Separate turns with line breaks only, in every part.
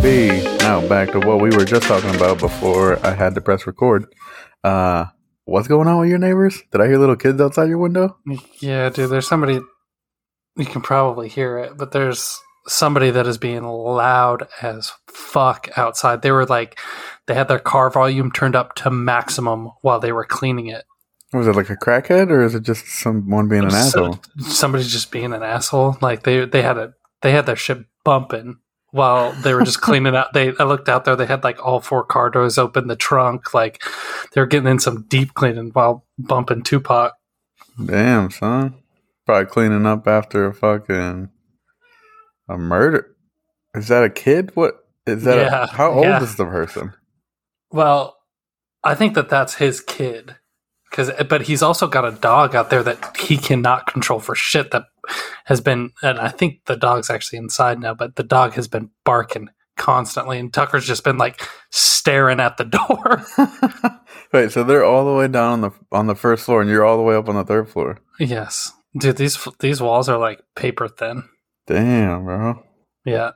baby. Now back to what we were just talking about before I had to press record. Uh, what's going on with your neighbors? Did I hear little kids outside your window?
Yeah, dude, there's somebody you can probably hear it, but there's somebody that is being loud as fuck outside. They were like they had their car volume turned up to maximum while they were cleaning it.
Was it like a crackhead or is it just someone being an
So-
asshole?
Somebody's just being an asshole. Like they they had a they had their shit bumping while they were just cleaning out. They I looked out there. They had like all four car doors open, the trunk. Like they were getting in some deep cleaning while bumping Tupac.
Damn, son. Probably cleaning up after a fucking a murder. Is that a kid? What is that?
Yeah,
a, how old
yeah.
is the person?
Well, I think that that's his kid. Cause, but he's also got a dog out there that he cannot control for shit. That has been, and I think the dog's actually inside now. But the dog has been barking constantly, and Tucker's just been like staring at the door.
Wait, so they're all the way down on the on the first floor, and you're all the way up on the third floor.
yes, dude, these these walls are like paper thin.
Damn, bro.
Yeah,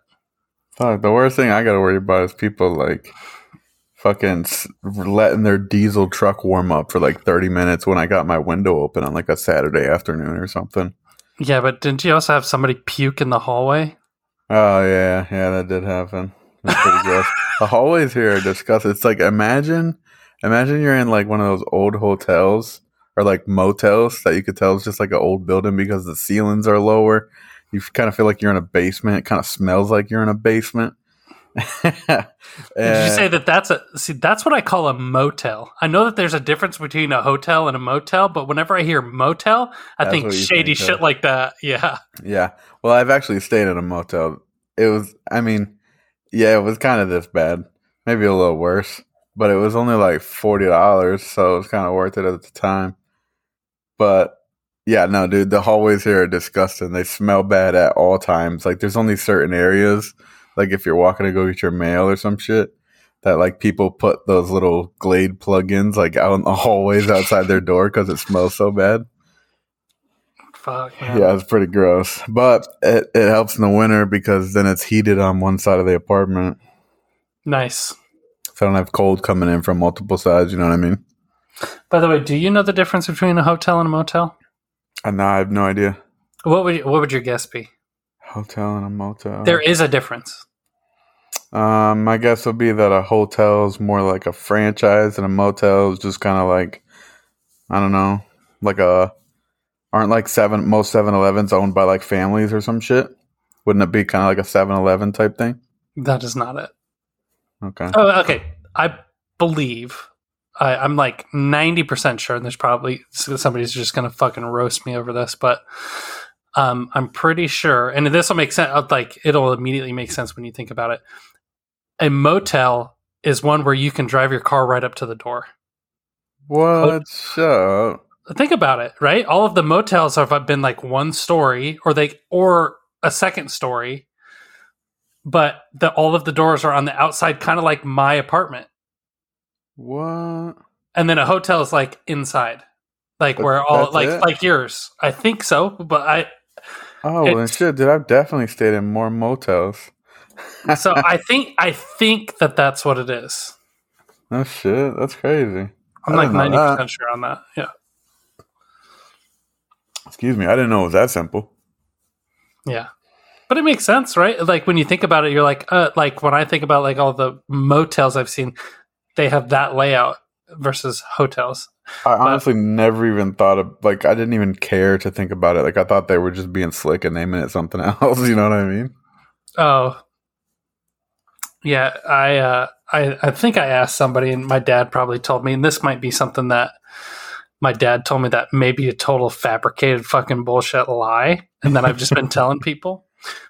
Fuck. The worst thing I got to worry about is people like fucking letting their diesel truck warm up for like 30 minutes when I got my window open on like a Saturday afternoon or something.
Yeah. But didn't you also have somebody puke in the hallway?
Oh yeah, yeah, that did happen. It's pretty gross. The hallways here are disgusting. It's like imagine, imagine you're in like one of those old hotels or like motels that you could tell is just like an old building because the ceilings are lower. You kind of feel like you're in a basement. It kind of smells like you're in a basement.
Did you uh, say that that's a see? That's what I call a motel. I know that there's a difference between a hotel and a motel, but whenever I hear motel, I think shady
think
shit like that. Yeah,
Yeah. Well, I've actually stayed at a motel. It was, I mean, yeah, it was kind of this bad. Maybe a little worse, but it was only like $40, so it was kind of worth it at the time. But yeah, no, dude, the hallways here are disgusting. They smell bad at all times. Like, there's only certain areas, like if you're walking to go get your mail or some shit, that like people put those little Glade plugins like out in the hallways outside their door because it smells so bad.
fuck. Man.
Yeah, it's pretty gross. But it, it helps in the winter because then it's heated on one side of the apartment.
nice.
So I don't have cold coming in from multiple sides, you know what I mean?
By the way, do you know the difference between a hotel and a motel?
Uh, and now I have no idea.
What would what would your guess be?
Hotel and a motel.
There is a difference.
Um, my guess would be that a hotel is more like a franchise and a motel is just kind of like, I don't know, like a, aren't like seven, most 7 Elevens owned by like families or some shit? Wouldn't it be kind of like a 7 Eleven type thing?
That is not it.
Okay.
Oh, okay. I believe I, I'm like ninety percent sure, and there's probably somebody's just gonna fucking roast me over this, but um, I'm pretty sure, and this will make sense. Like it'll immediately make sense when you think about it. A motel is one where you can drive your car right up to the door.
What? Up.
Think about it, right? All of the motels have been like one story, or they or a second story, but the all of the doors are on the outside, kind of like my apartment.
What?
and then a hotel is like inside like
But
where all like
it?
like yours i think so but i
Oh, well, shit, dude. I've definitely stayed in more motels.
so i think i think that that's what it is
Oh, shit. That's crazy.
i'm
I
like 90%
that.
sure on that yeah
Excuse me. I didn't know it was that simple.
yeah but it makes sense right like when you think about it you're like uh like when i think about like all the motels i've seen they have that layout versus hotels
I honestly never even thought of, like, I didn't even care to think about it. Like, I thought they were just being slick and naming it something else. You know what I mean?
oh yeah i uh i i think i asked somebody and my dad probably told me and this might be something that my dad told me that may be a total fabricated fucking bullshit lie and then i've just been telling people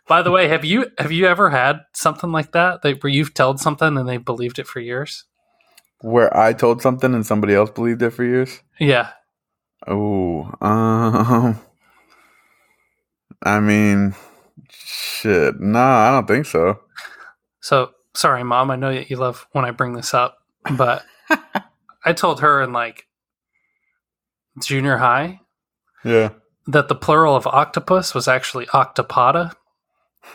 by the way have you have you ever had something like that that where you've told something and they believed it for years
Where I told something and somebody else believed it for years.
yeah
Oh, um, I mean, shit. No, I don't think so.
So sorry, mom. I know that you love when I bring this up, but I told her in like junior high
Yeah.
that the plural of octopus was actually octopoda.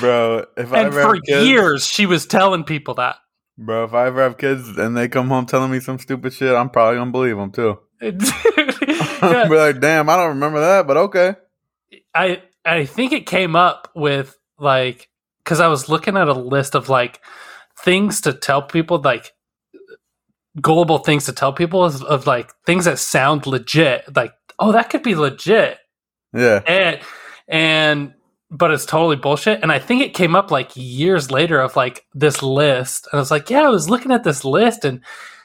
Bro, if I
and
ever
for
kids,
years, she was telling people that.
bro, if I ever have kids and they come home telling me some stupid shit, I'm probably gonna believe them too.
Yeah,
Be like, damn, I don't remember that, but okay.
I I think it came up with like because I was looking at a list of like things to tell people like gullible things to tell people of, of like things that sound legit like oh that could be legit
Yeah,
and and but it's totally bullshit. And i think it came up like years later of like this list. And i was like yeah i was looking at this list and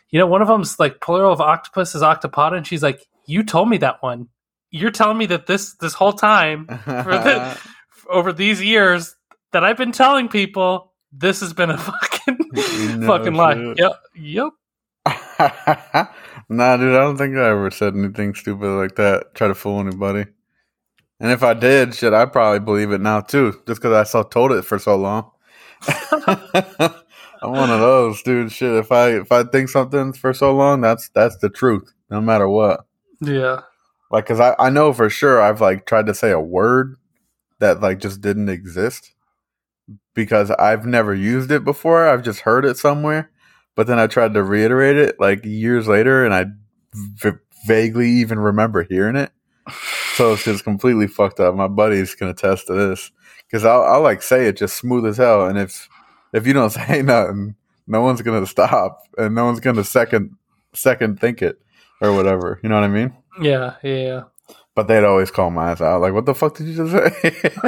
you know one of them's like plural of octopus is octopoda and she's like you told me that one. You're telling me that this this whole time the- over these years that i've been telling people this has been a fucking
No
fucking lie. yep. Yep.
Nah, dude, I don't think I ever said anything stupid like that. Try to fool anybody. And if I did, shit, I probably believe it now too, just because I so told it for so long. I'm one of those, dude. Shit, if I if I think something for so long, that's that's the truth, no matter what.
yeah
Like, cause I I know for sure I've like tried to say a word that like just didn't exist because I've never used it before. I've just heard it somewhere, but then I tried to reiterate it like years later, and I v- vaguely even remember hearing it. So it's just completely fucked up. My buddies can attest to this because I'll, I'll like say it just smooth as hell, and if if you don't say nothing, no one's gonna stop, and no one's gonna second second think it or whatever. You know what I mean?
yeah yeah
But they'd always call my ass out. Like, what the fuck did you just say?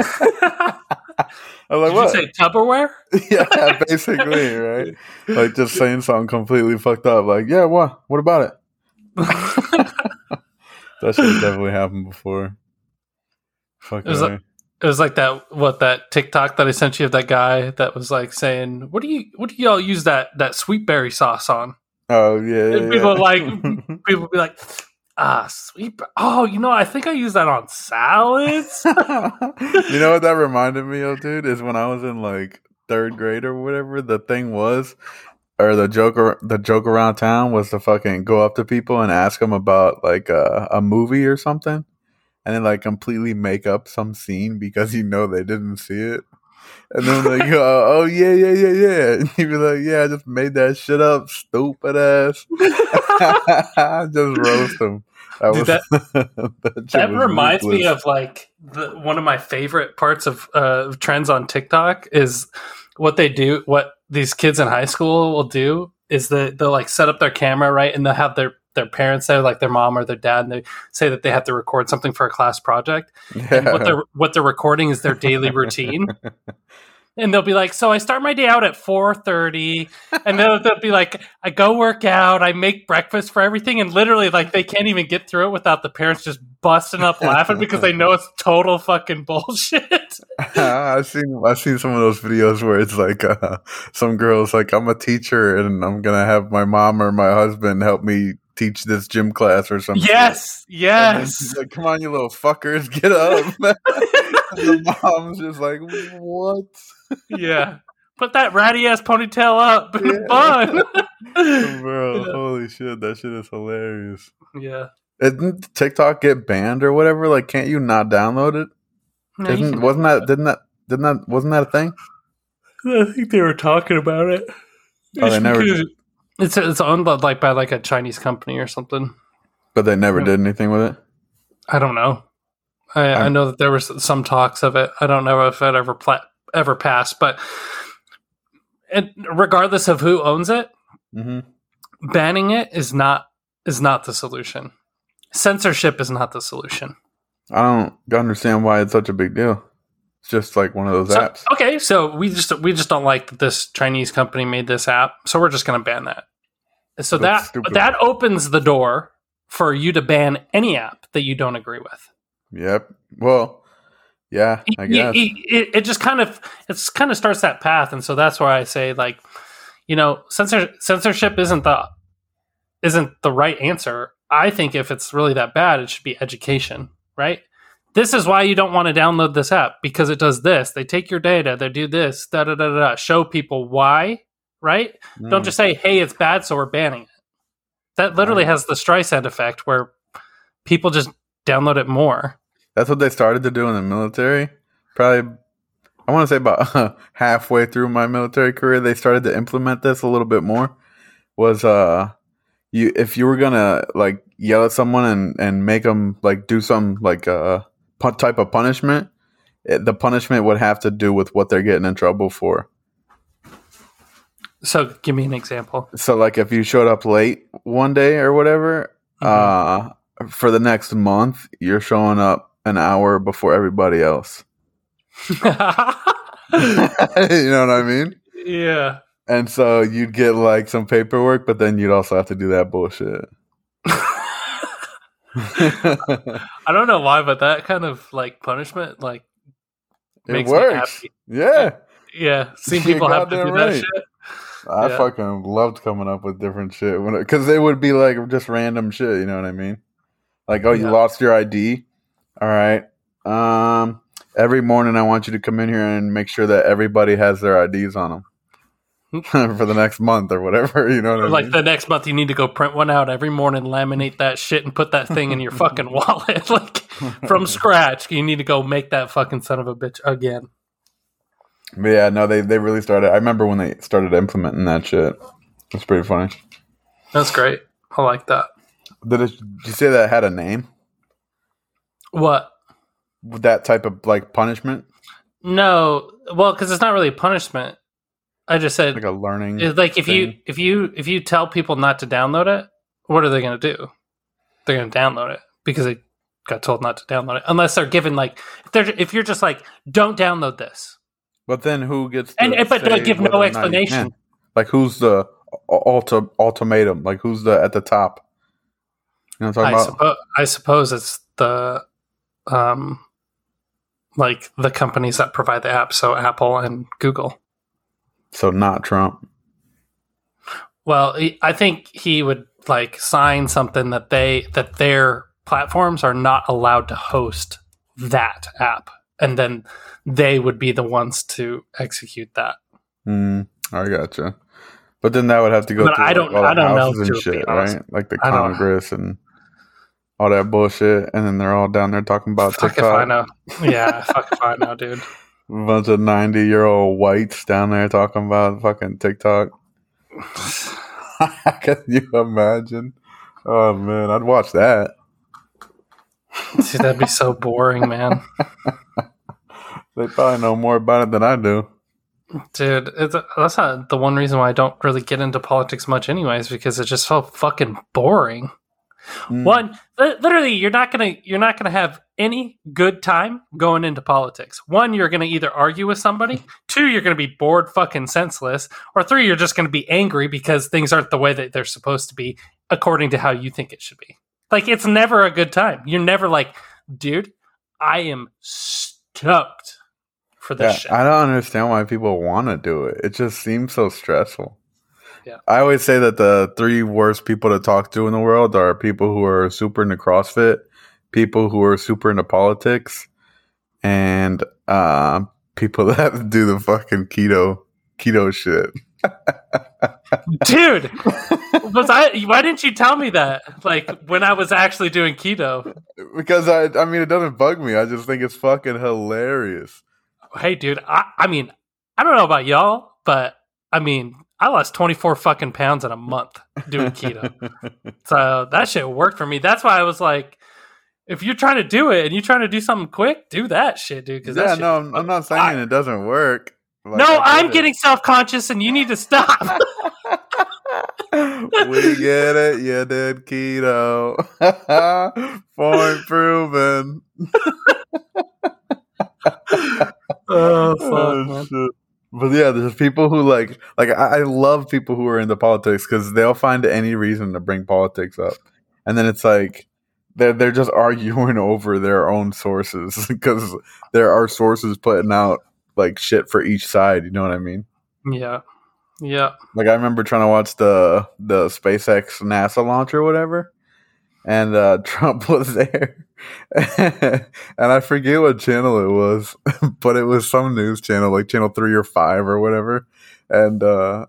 I was like,
Did
what?
you say Tupperware?
yeah, basically, right? Like just saying something completely fucked up. Like, yeah, what? What about it? That shit definitely happened before. Fuck
It was like- It was like that what that TikTok that I sent you of that guy that was like saying, "What do you what do y'all use that that sweet berry sauce on?"
oh yeah, yeah,
people
yeah.
like- People be like, "Ah, sweet. Oh, you know, I think I use that on salads."
you know what that reminded me of, dude? Is when I was in like third grade or whatever. The thing was, or the joke, the joke around town was to fucking go up to people and ask them about like a, a movie or something, and then like completely make up some scene because you know they didn't see it. And then they go, "Oh yeah, yeah, yeah, yeah," and you'd be like, "Yeah, I just made that shit up, stupid ass." I just roast them. That
Dude,
was that,
that
was
reminds me of like the, one of my favorite parts of uh, trends on TikTok is what they do. What these kids in high school will do is that they'll like set up their camera right, and they'll have their their parents there, like their mom or their dad, and they say that they have to record something for a class project. And what they're what they're recording is their daily routine. And they'll be like, "So I start my day out at 4.30 and they'll, they'll be like, "I go work out, I make breakfast for everything," and literally, like, they can't even get through it without the parents just busting up laughing because they know it's total fucking bullshit.
I've seen I've seen some of those videos where it's like uh, some girls like I'm a teacher and I'm gonna have my mom or my husband help me teach this gym class or something.
yes, yes.
like, "Come on, you little fuckers, get up!" the mom's just like, "What?"
yeah. Put that ratty ass ponytail up.
Yeah.
Fun.
Bro,
Yeah.
holy shit, that shit is hilarious.
yeah.
Didn't TikTok get banned or whatever? Like, can't you not download it?
Yeah, you
Isn't wasn't that didn't that didn't that wasn't that a thing?
I think they were talking about it.
Oh, they never
because It's it's owned by, like by like a Chinese company or something.
But they never
Yeah.
did anything with it.
I don't know. I, I know that there was some talks of it. I don't know if it ever pla- ever passed, but and regardless of who owns it,
hmm
banning it is not is not the solution. Censorship is not the solution.
I don't understand why it's such a big deal. It's just like one of those
So,
apps.
okay, so we just we just don't like that this Chinese company made this app, so we're just going to ban that. So
That's
that
stupid.
that opens the door for you to ban any app that you don't agree with.
Yep. Well, yeah, I
it,
guess.
it, it, it just kind of it's kind of starts that path and so that's why i say like you know censor, censorship isn't the isn't the right answer i think if it's really that bad it should be education right this is why you don't want to download this app because it does this they take your data they do this da da da da, show people why right don't
Mm.
just say hey it's bad so we're banning it that literally
Right.
has the streisand effect where people just download it more
That's what they started to do in the military. Probably I want to say about halfway through my military career, they started to implement this a little bit more. Was uh, you if you were gonna like yell at someone and and make them like do some like uh type of punishment, it, the punishment would have to do with what they're getting in trouble for.
So give me an example.
So like if you showed up late one day or whatever, uh, for the next month, you're showing up an hour before everybody else. you know what I mean?
yeah.
And so you'd get like some paperwork, but then you'd also have to do that bullshit.
I don't know why, but that kind of like punishment, like
it works. Yeah.
yeah, seeing people have to do
goddamn
that shit.
I
Yeah.
fucking loved coming up with different shit when because they would be like just random shit. You know what I mean? Like, oh, you
Yeah.
lost your ID. All right. Um, every morning I want you to come in here and make sure that everybody has their IDs on them for the next month or whatever. You know what I
like
mean?
the next month, you need to go print one out every morning, laminate that shit, and put that thing in your fucking wallet, like from scratch. You need to go make that fucking son of a bitch again.
But yeah, no, they they really started. I remember when they started implementing that shit. It's pretty funny.
That's great. I like that.
Did, it, did you say that had a name?
What?
That type of like punishment,
No, well, because it's not really a punishment. I just said
like a learning.
like if you if you if you tell people not to download it, what are they going to do? They're going to download it because they got told not to download it. Unless they're given like if they're if you're just like don't download this,
But then who gets to
and but
say
they give no
or not you
explanation.
Like who's the ulti- ultimatum? Like who's the at the top? You know what I'm
I,
about?
suppo- I suppose it's the um like the companies that provide the app, so Apple and Google.
So not Trump.
Well, I think he would like sign something that they that their platforms are not allowed to host that app, and then they would be the ones to execute that.
Mm, I gotcha. But then that would have to go
But
through
I don't-
all the
I don't know,
and shit, right? Like the Congress and all that bullshit, and then they're all down there talking about
Fuck if
TikTok.
I know. Yeah, fuck if I know, dude.
A bunch of ninety year old whites down there talking about fucking TikTok. Can you imagine? Oh man, I'd watch that.
See, that'd be so boring, man.
They probably know more about it than I do.
Dude, it's, that's not the one reason why I don't really get into politics much, anyways, because it just felt fucking boring.
Mm.
One, literally, you're not gonna you're not gonna have any good time going into politics. One, you're gonna either argue with somebody. Two, you're gonna be bored, fucking senseless. Or three, you're just gonna be angry because things aren't the way that they're supposed to be according to how you think it should be. Like it's never a good time. You're never like, dude, I am stoked for this
Yeah,
shit.
I don't understand why people want to do it. It just seems so stressful.
Yeah.
I always say that the three worst people to talk to in the world are people who are super into CrossFit, people who are super into politics, and uh, people that do the fucking keto keto shit.
dude was i why didn't you tell me that like when i was actually doing keto
Because I, I mean, it doesn't bug me. I just think it's fucking hilarious.
hey dude i, I mean i don't know about y'all but i mean i lost 24 fucking pounds in a month doing keto so that shit worked for me that's why i was like if you're trying to do it and you're trying to do something quick do that shit dude because
yeah, no, I'm, I'm not saying it doesn't work. Like,
no i'm
it.
getting self-conscious and you need to stop
we get it. You did keto. Point proven.
oh
Oh,
fuck man.
But yeah, there's people who like, like I, I love people who are into politics because they'll find any reason to bring politics up, and then it's like they're they're just arguing over their own sources because there are sources putting out like shit for each side. You know what I mean?
yeah yeah
Like I remember trying to watch the the SpaceX NASA launch or whatever, and uh, Trump was there, and I forget what channel it was, but it was some news channel like channel three or five or whatever, and uh,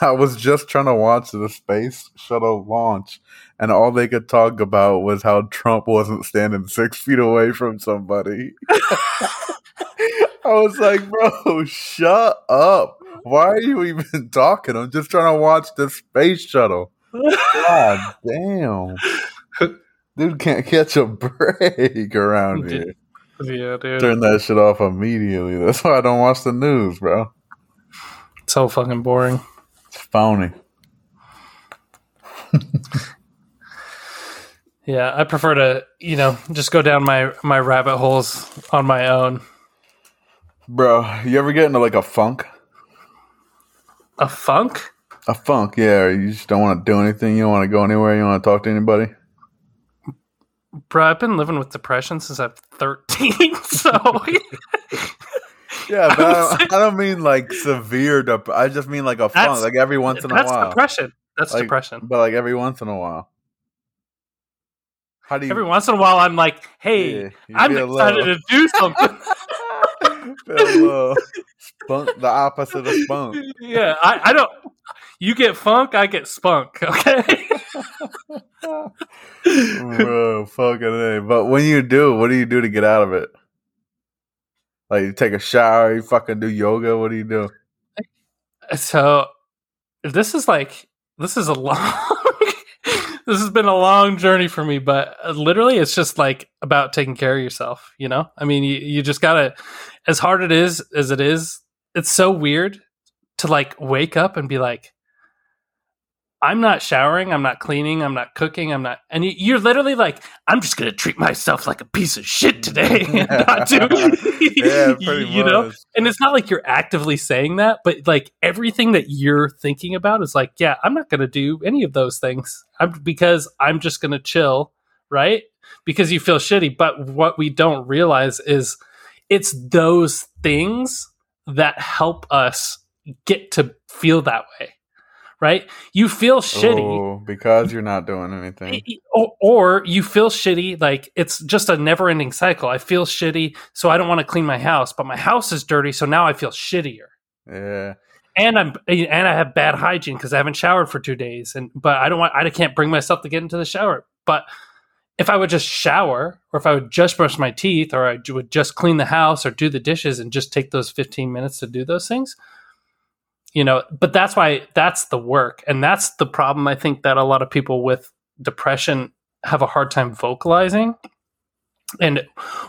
I was just trying to watch the space shuttle launch, and all they could talk about was how Trump wasn't standing six feet away from somebody. I was like, bro, shut up. Why are you even talking? I'm just trying to watch the space shuttle. God damn. Dude can't catch a break around here.
Yeah, dude.
Turn that shit off immediately. That's why I don't watch the news, bro.
So fucking boring.
It's phony.
Yeah, I prefer to, you know, just go down my my rabbit holes on my own.
Bro, you ever get into like a funk?
A funk?
A funk, yeah. You just don't want to do anything. You don't want to go anywhere. You don't want to talk to anybody.
Bro, I've been living with depression since I'm 13. So
Yeah, but I don't, I don't mean like severe. Dep- I just mean like a funk, like every once in a
that's
while.
depression. That's
Like,
depression.
But like every once in a while. How do you?
Every once in a while, I'm like, hey,
yeah,
I'm excited
low.
to do something.
Spunk, the opposite of spunk.
yeah, I, I don't. You get funk, I get spunk. Okay.
Bro, fucking A. But when you do, what do you do to get out of it? Like you take a shower, you fucking do yoga. What do you do?
so this is like this is a long this has been a long journey for me but uh, literally it's just like about taking care of yourself you know i mean you, you just gotta as hard it is as it is it's so weird to like wake up and be like i'm not showering i'm not cleaning i'm not cooking i'm not and you, you're literally like i'm just gonna treat myself like a piece of shit today and not do
yeah, pretty
you know? and it's not like you're actively saying that but like everything that you're thinking about is like yeah i'm not going to do any of those things. I'm, because i'm just going to chill right? Because you feel shitty but what we don't realize is it's those things that help us get to feel that way right you feel shitty
Oh, because you're not doing anything.
or, or you feel shitty like it's just a never ending cycle i feel shitty so i don't want to clean my house but my house is dirty so now i feel shittier
Yeah.
and i'm and i have bad hygiene because i haven't showered for two days and but i don't want i can't bring myself to get into the shower but if i would just shower or if i would just brush my teeth or i would just clean the house or do the dishes and just take those 15 minutes to do those things you know but that's why that's the work. And that's the problem i think that a lot of people with depression have a hard time vocalizing. And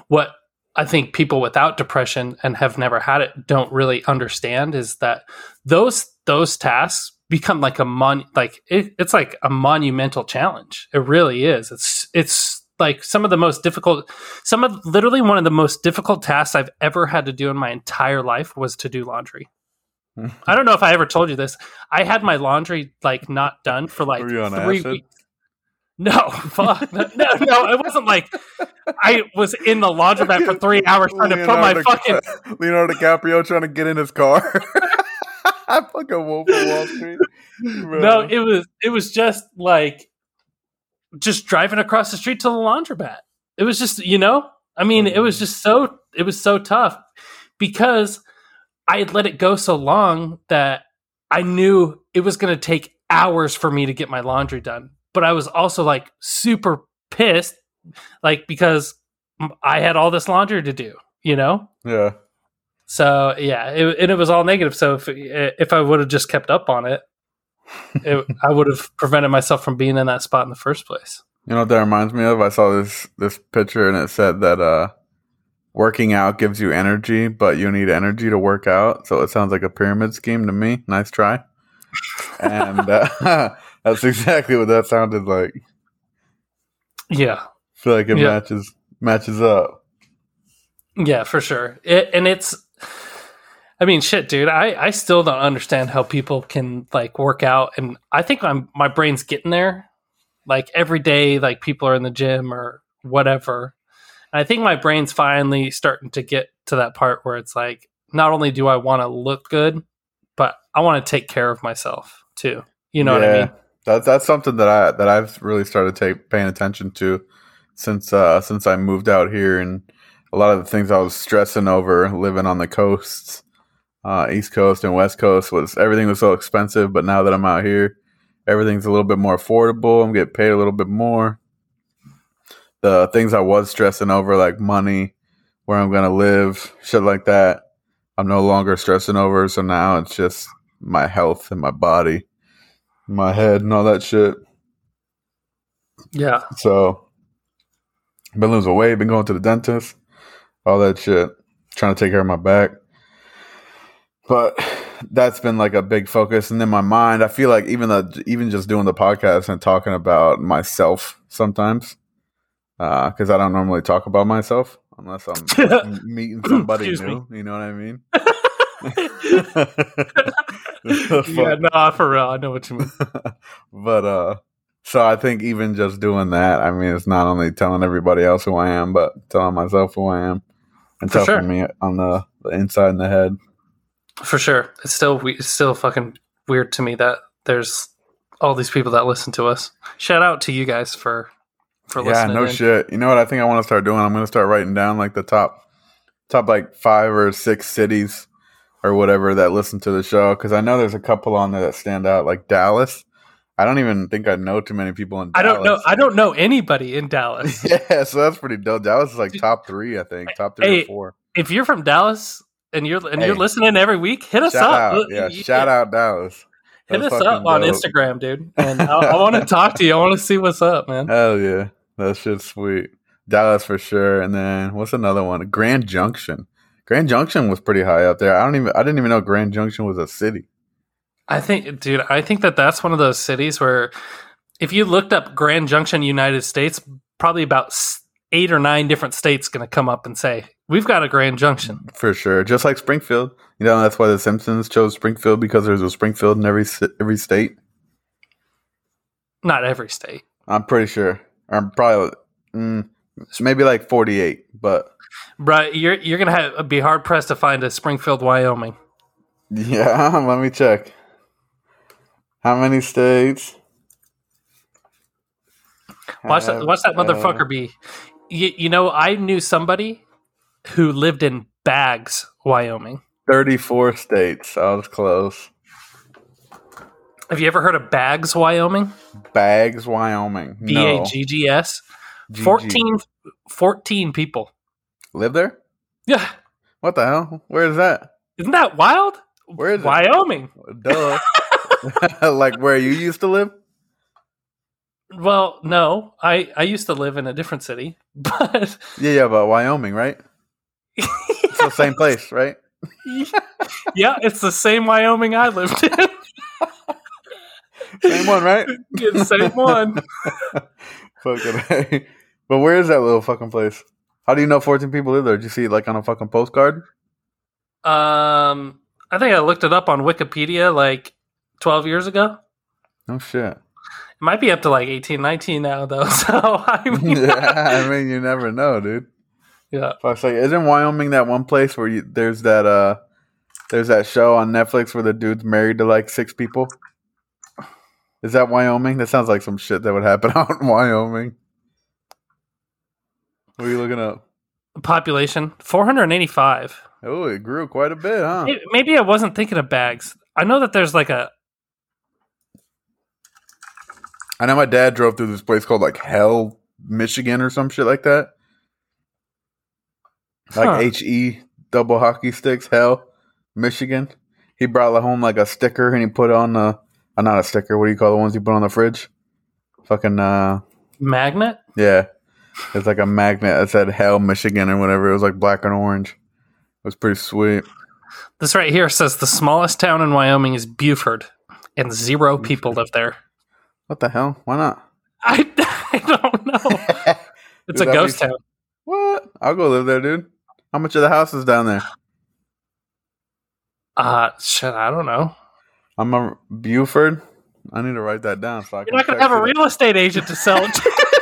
what i think people without depression and have never had it don't really understand is that those those tasks become like a mon like it, it's like a monumental challenge it really is it's it's like some of the most difficult some of literally one of the most difficult tasks i've ever had to do in my entire life was to do laundry I don't know if I ever told you this. I had my laundry like not done for like
Were you on
three
acid?
weeks. No, fuck. No, no, it wasn't like I was in the laundromat for three hours trying to put my fucking.
Leonardo DiCaprio trying to get in his car. I fucking Wolf of Wall Street. Bro.
No, it was it was just like just driving across the street to the laundromat. It was just you know, I mean, it was mm. just so it was so tough because I had let it go so long that I knew it was going to take hours for me to get my laundry done. But I was also like super pissed, like because I had all this laundry to do, you know.
yeah.
So yeah, it, and it was all negative. So if if I would have just kept up on it, it, I would have prevented myself from being in that spot in the first place.
You know what that reminds me of? I saw this this picture and it said that uh working out gives you energy, but you need energy to work out. So it sounds like a pyramid scheme to me. Nice try. and uh, that's exactly what that sounded like.
Yeah,
feel like it
Yeah.
matches matches up.
yeah, for sure. It, and it's, I mean, shit, dude. I I still don't understand how people can like work out, and I think I'm my brain's getting there. Like every day, like people are in the gym or whatever. And I think my brain's finally starting to get to that part where it's like, not only do I want to look good, but I want to take care of myself too. You know what I mean?
That's that's something that I that I've really started take, paying attention to since uh since I moved out here and a lot of the things I was stressing over living on the coasts, uh East Coast and West Coast was everything was so expensive, but now that I'm out here, everything's a little bit more affordable. I'm getting paid a little bit more. The things I was stressing over like money, where I'm gonna live, shit like that, I'm no longer stressing over. So now it's just my health and my body, my head, and all that shit.
Yeah.
So, been losing weight, been going to the dentist, all that shit, trying to take care of my back. But that's been like a big focus. And in my mind, I feel like even the even just doing the podcast and talking about myself sometimes, because uh, I don't normally talk about myself unless I'm meeting somebody new. Me. You know what I mean?
yeah, no, for real. I know what you mean.
but uh so I think even just doing that, I mean, it's not only telling everybody else who I am, but telling myself who I am, and
For sure.
me on the, the inside and the head.
For sure. It's still we- it's still fucking weird to me that there's all these people that listen to us. Shout out to you guys for for
Yeah,
listening.
Yeah, no
in.
shit. You know what I think I want to start doing? I'm going to start writing down like the top, top like five or six cities or whatever that listen to the show because I know there's a couple on there that stand out, like Dallas. I don't even think I know too many people in. Dallas.
I don't know. I don't know anybody in Dallas.
yeah, so that's pretty dope. Dallas is like top three, I think, top three
Hey,
or four.
if you're from Dallas and you're and you're listening every week, hit us up.
out, yeah, shout out Dallas.
Hit us up
fucking
on. Instagram, dude. And I, I want to talk to you. I want to see what's up, man.
Hell yeah, that shit's sweet. Dallas for sure, and then what's another one? Grand Junction. Grand Junction was pretty high up there. I don't even. I didn't even know Grand Junction was a city.
I think, dude, I think that that's one of those cities where if you looked up Grand Junction, United States, probably about eight or nine different states going to come up and say, We've got a Grand Junction.
For sure, just like Springfield. You know that's why the Simpsons chose Springfield because there's a Springfield in every every state.
Not every state.
I'm pretty sure. I'm probably mm, maybe like 48, but
Right. You're, you're going to have be hard pressed to find a Springfield, Wyoming.
yeah. Let me check. How many states?
Watch that, watch that motherfucker be. You, you know, I knew somebody who lived in Baggs, Wyoming.
34 states. I was close.
Have you ever heard of Baggs, Wyoming?
Baggs, Wyoming.
B A. G G S.
GG.
14, 14 people.
Live there?
Yeah.
What the hell? Where is that?
Isn't that wild?
Where is it?
Wyoming.
Duh. like where you used to live?
Well, no, I, I used to live in a different city, but
Yeah, yeah, but Wyoming, right? It's the same place, right?
yeah, it's the same Wyoming I lived in.
Same one, right?
The same one.
hey. But where is that little fucking place? How do you know 14 people live there? Did you see it like on a fucking postcard?
Um, I think I looked it up on Wikipedia like 12 years ago.
Oh, shit.
It might be up to like 18, 19 now, though. So, I mean,
yeah, I mean, you never know, dude.
yeah.
Fuck's like, isn't Wyoming that one place where you there's that uh there's that show on Netflix where the dude's married to like six people? Is that Wyoming? That sounds like some shit that would happen out in Wyoming. What are you looking up?
Population 485.
Oh, it grew quite a bit, huh?
Maybe I wasn't thinking of Baggs. I know that there's like a
I know my dad drove through this place called like Hell, Michigan, or some shit like that. Like
Huh.
H E double hockey sticks, Hell, Michigan. He brought home like a sticker and he put on the, uh, not a sticker. What do you call the ones you put on the fridge? Fucking uh,
magnet.
yeah. It's like a magnet that said Hell, Michigan, or whatever. It was like black and orange. It was pretty sweet.
This right here says the smallest town in Wyoming is Buford, and zero people live there.
What the hell? Why not?
I, I don't know. It's a ghost town.
What? I'll go live there, dude. How much of the house is down there?
Uh, shit, I don't know.
I'm a Buford. I need to write that down. So I
You're not going to have a real estate agent to sell it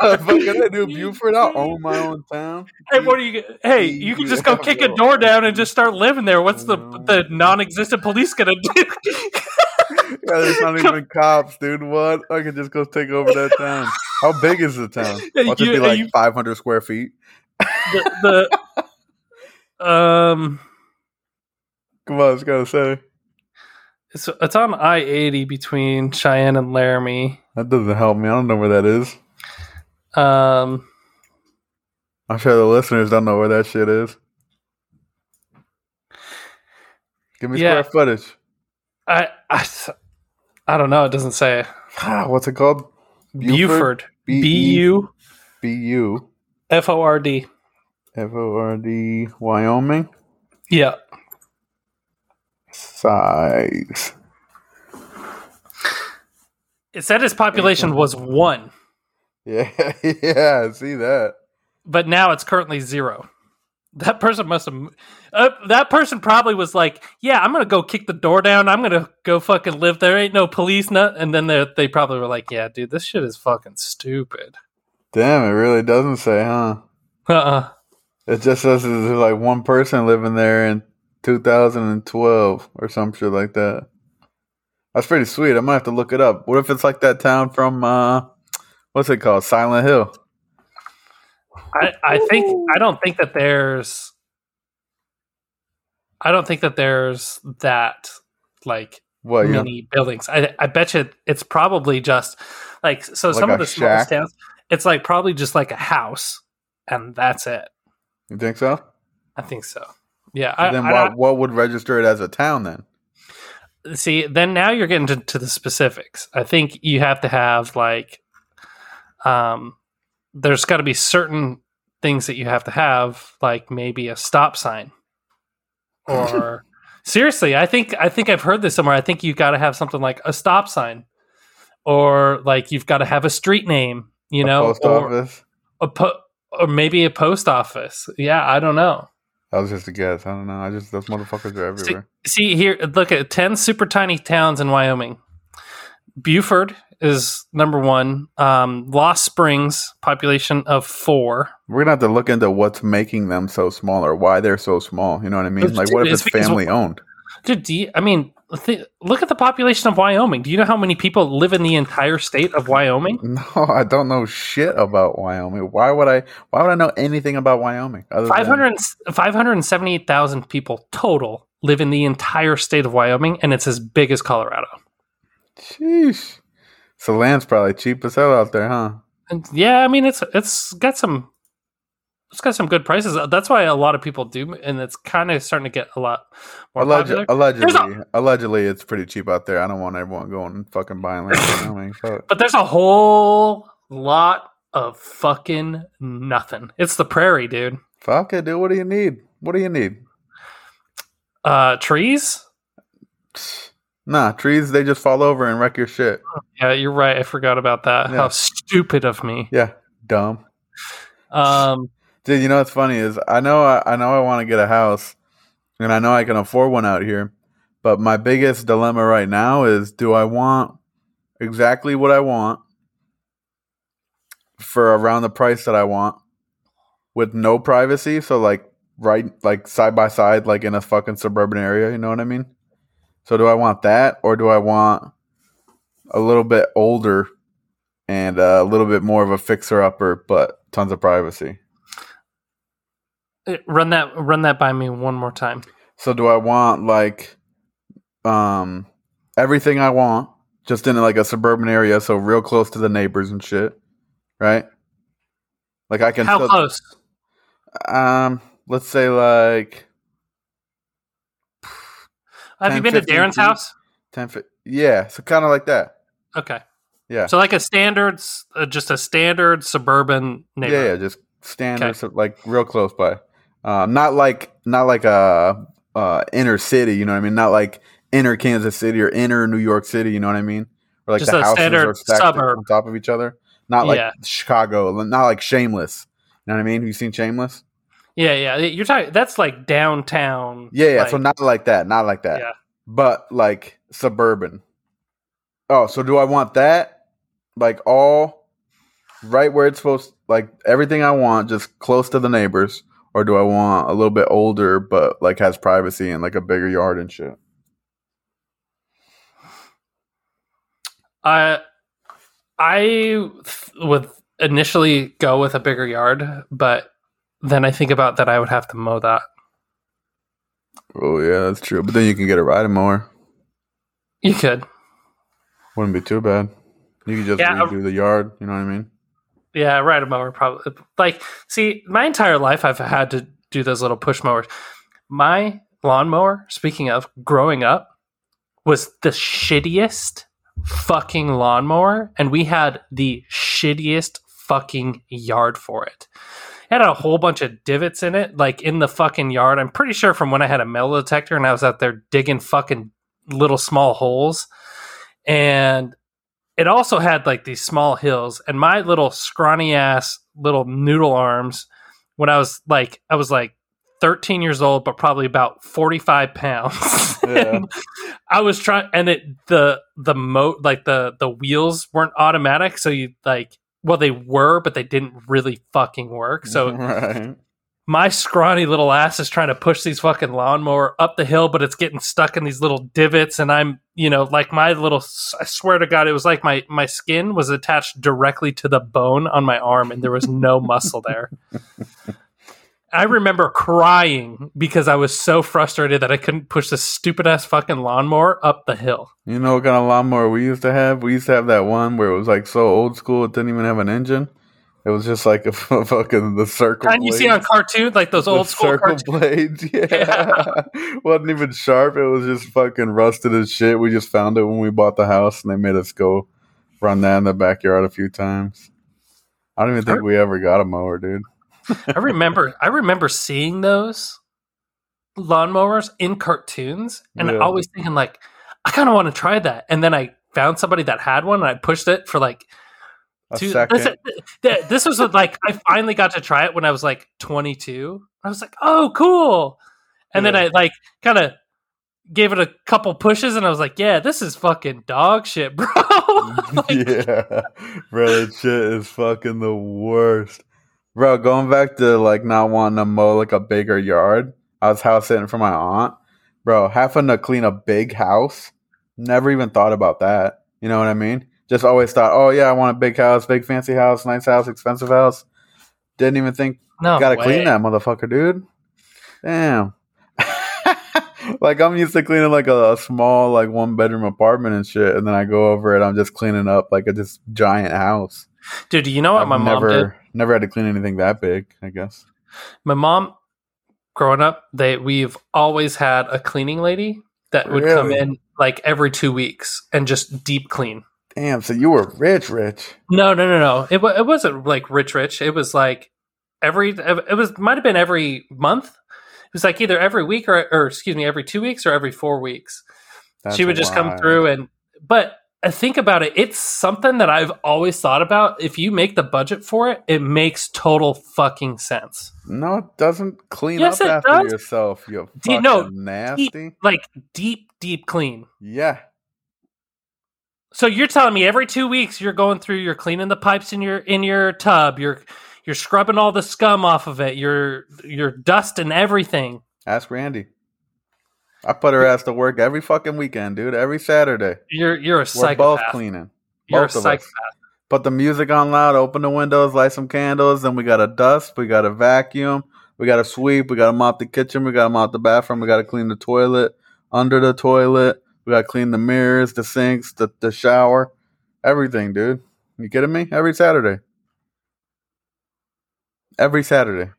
to. Nobody.
it. Fucking I do Buford. I'll own my own town.
Hey, what are you? Hey, you can just go kick a door down and just start living there. What's the the non-existent police gonna do?
Yeah, there's not even cops, dude. What? I could just go take over that town. How big is the town?
Hey,
I'll just be like
you-
500 square feet.
the, the um,
Come on, I was gonna say
it's it's on I eighty between Cheyenne and Laramie.
that doesn't help me. I don't know where that is.
Um,
I'm sure the listeners don't know where that shit is. Give me
Yeah.
square footage.
I, I I don't know. It doesn't say
what's it called?
Buford.
B
U
B U
F O R D.
F O R D, Wyoming.
Yeah.
Size.
It said its population was one,
Yeah, yeah, I see that.
but now it's currently zero. That person must have. Uh, that person probably was like, "Yeah, I'm gonna go kick the door down. I'm gonna go fucking live there. Ain't no police, nut." And then they they probably were like, "Yeah, dude, this shit is fucking stupid."
Damn, it really doesn't say, huh?
Uh uh
It just says there's like one person living there in 2012 or some shit like that. That's pretty sweet. I might have to look it up. What if it's like that town from uh what's it called? Silent Hill.
I, I think I don't think that there's I don't think that there's that like
What
many buildings. I I bet you it's probably just like so
Like
some of the smallest
shack?
towns it's like probably just like a house and that's it.
you think so?
I think so. Yeah. I,
then
I
what what would register it as a town then?
see then now you're getting to, to the specifics. I think you have to have like um there's got to be certain things that you have to have like maybe a stop sign or seriously i think i think i've heard this somewhere i think you've got to have something like a stop sign or like you've got to have a street name you
A
know
post
or
office?
a po- or maybe a post office yeah i don't know
That was just a guess. I don't know. I just those motherfuckers are everywhere.
see here look at 10 super tiny towns in wyoming buford is number one um, lost springs population of four
We're gonna have to look into what's making them so small or why they're so small. You know what I mean?
It's-
Like, what if
it's
it's family owned?
Dude, do you, I mean, th- look at the population of Wyoming. Do you know how many people live in the entire state of Wyoming?
No, I don't know shit about Wyoming. Why would I? Why would I know anything about Wyoming? Other than-
578,000 people total live in the entire state of Wyoming, and it's as big as Colorado.
Sheesh. So land's probably cheap as hell out there, huh?
And yeah, I mean, it's it's got some it's got some good prices. That's why a lot of people do, and it's kind of starting to get a lot more
Alleg-
popular.
allegedly,
There's
allegedly, it's pretty cheap out there. I don't want everyone going and fucking buying land. in Wyoming. Fuck.
But there's a whole lot of fucking nothing. It's the prairie, dude.
Fuck it, dude. What do you need? What do you need?
Uh, trees.
Nah, trees. They just fall over and wreck your shit.
Yeah, you're right. I forgot about that.
Yeah.
How stupid of me.
Yeah, dumb.
Um,
Dude, you know what's funny is I know I, I know I want to get a house, and I know I can afford one out here. But my biggest dilemma right now is: do I want exactly what I want for around the price that I want, with no privacy? So like right, like side by side, like in a fucking suburban area. You know what I mean? So do I want that, or do I want a little bit older and a little bit more of a fixer upper, but tons of privacy?
run that run that by me one more time.
So do I want like um everything I want just in like a suburban area so real close to the neighbors and shit, right? Like I can
How
still,
close?
um let's say like
Have you
10,
been to Darren's
feet?
house?
10 feet. Yeah, so kind of like that.
Okay.
Yeah.
So like a standard, uh, just a standard suburban
yeah, yeah, just standard
Okay.
so like real close by. Um not like not like a uh inner city, you know what I mean? Not like inner Kansas City or inner New York City, you know what I mean? Or like
Just
the
a
houses
standard
are stacked
suburb.
on top of each other. Not like
Yeah.
Chicago, not like Shameless. You know what I mean? Have you seen Shameless?
Yeah, yeah. You're talking. That's like downtown.
Yeah, yeah.
like-
so not like that, not like that.
Yeah.
But like suburban. Oh, so do I want that? Like all right where it's supposed like everything I want just close to the neighbors or do I want a little bit older but like has privacy and like a bigger yard and shit?
I I th- would initially go with a bigger yard, but then I think about that I would have to mow that.
Oh yeah, that's true. But then you can get a riding mower.
You could.
Wouldn't be too bad. You could just
Yeah,
redo the yard, you know what I mean?
Yeah, ride a mower probably. Like, see, my entire life I've had to do those little push mowers. My lawnmower, speaking of growing up, was the shittiest fucking lawnmower, and we had the shittiest fucking yard for it. Had a whole bunch of divots in it, like in the fucking yard. I'm pretty sure from when I had a metal detector and I was out there digging fucking little small holes. And it also had like these small hills. And my little scrawny ass little noodle arms, when I was like, I was like 13 years old, but probably about 45 pounds.
Yeah.
I was trying, and it the the mo like the the wheels weren't automatic, so you like well they were, but they didn't really fucking work. So
right.
my scrawny little ass is trying to push these fucking lawnmower up the hill, but it's getting stuck in these little divots, and I'm you know like my little I swear to God, it was like my my skin was attached directly to the bone on my arm, and there was no muscle there. I remember crying because I was so frustrated that I couldn't push this stupid ass fucking lawnmower up the hill.
You know what kind of lawnmower we used to have? We used to have that one where it was like so old school it didn't even have an engine. It was just like a fucking the circle.
And you see on cartoons like those
The
old school
circle
cartoons.
blades. Yeah. wasn't even sharp. It was just fucking rusted as shit. We just found it when we bought the house and they made us go run that in the backyard a few times. I don't even think we ever got a mower, dude.
I remember I remember seeing those lawnmowers in cartoons and
Yeah.
always thinking like I kind of want to try that. And then I found somebody that had one and I pushed it for like two
second.
this, was like I finally got to try it when I was like 22. I was like, "Oh, cool." And then I like kind of gave it a couple pushes and I was like, "Yeah, this is fucking dog shit, bro." Like,
yeah, bro, that shit is fucking the worst, bro. Going back to like not wanting to mow like a bigger yard. I was house sitting for my aunt, bro. Having to clean a big house. Never even thought about that. You know what I mean? Just always thought, oh yeah, I want a big house, big fancy house, nice house, expensive house. Didn't even think
no
gotta
way.
clean that motherfucker, dude. Damn. like I'm used to cleaning like a, a small like one bedroom apartment and shit, and then I go over it. I'm just cleaning up like a just giant house.
Dude, you know what
I've
my mom
never
did?
Never had to clean anything that big. I guess.
My mom, growing up, they we've always had a cleaning lady that would come in like every two weeks and just deep clean.
Damn. So you were rich, rich.
No, no, no, no. It it wasn't like rich, rich. It was like every. It was might have been every month. It was like either every week or, or excuse me, every two weeks or every four weeks.
That's
she would just come through and. But I think about it. It's something that I've always thought about. If you make the budget for it, it makes total fucking sense.
No, it doesn't clean
Yes,
up after
does.
yourself. You fucking
know-
nasty.
Like deep, deep clean.
Yeah.
So you're telling me every two weeks you're going through, you're cleaning the pipes in your in your tub, you're you're scrubbing all the scum off of it, you're you're dusting everything.
Ask Randy. I put her ass to work every fucking weekend, dude. Every Saturday.
You're you're a
We're
psychopath.
both cleaning.
You're
both
a
us.
psychopath.
Put the music on loud, open the windows, light some candles, then we gotta dust, we gotta vacuum, we gotta sweep, we gotta mop the kitchen, we gotta mop the bathroom, we gotta clean the toilet, under the toilet, we gotta clean the mirrors, the sinks, the, the shower, everything, dude. You kidding me? Every Saturday. Every Saturday.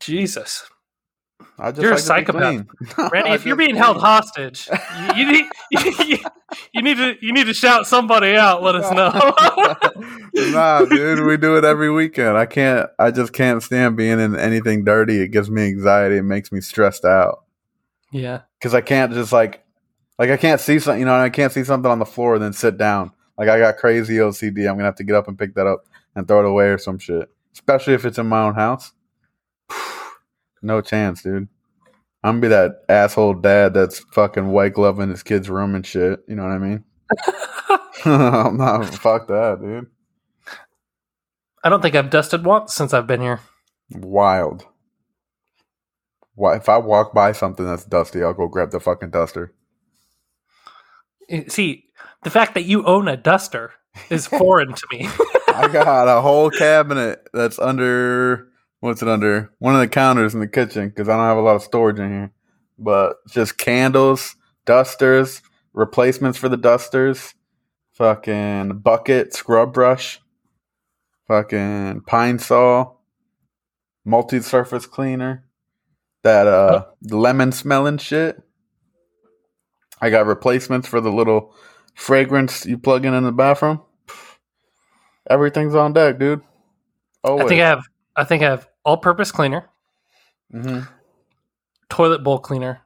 Jesus.
I just
You're a
like to be
psychopath. Randy, if you're
just
being held hostage, you, you need you, you need to you need to shout somebody out, let us know.
nah, dude, we do it every weekend. I can't. I just can't stand being in anything dirty. It gives me anxiety. It makes me stressed out
yeah.
because I can't just like, like I can't see something. You know, I can't see something on the floor and then sit down. Like I got crazy OCD. I'm gonna have to get up and pick that up and throw it away or some shit. Especially if it's in my own house. No chance, dude. I'm gonna be that asshole dad that's fucking white gloving his kid's room and shit. You know what I mean? I'm not. Fuck that, dude.
I don't think I've dusted once since I've been here.
Wild. Why? If I walk by something that's dusty, I'll go grab the fucking duster.
Eh, See, the fact that you own a duster is foreign to me.
I got a whole cabinet that's under what's it under? One of the counters in the kitchen because I don't have a lot of storage in here. But just candles, dusters, replacements for the dusters, fucking bucket, scrub brush, fucking Pine-Sol, multi-surface cleaner. That uh lemon smelling shit. I got replacements for the little fragrance you plug in in the bathroom. Everything's on deck, dude. Oh,
I think I have. I think I have all-purpose cleaner,
hmm
toilet bowl cleaner,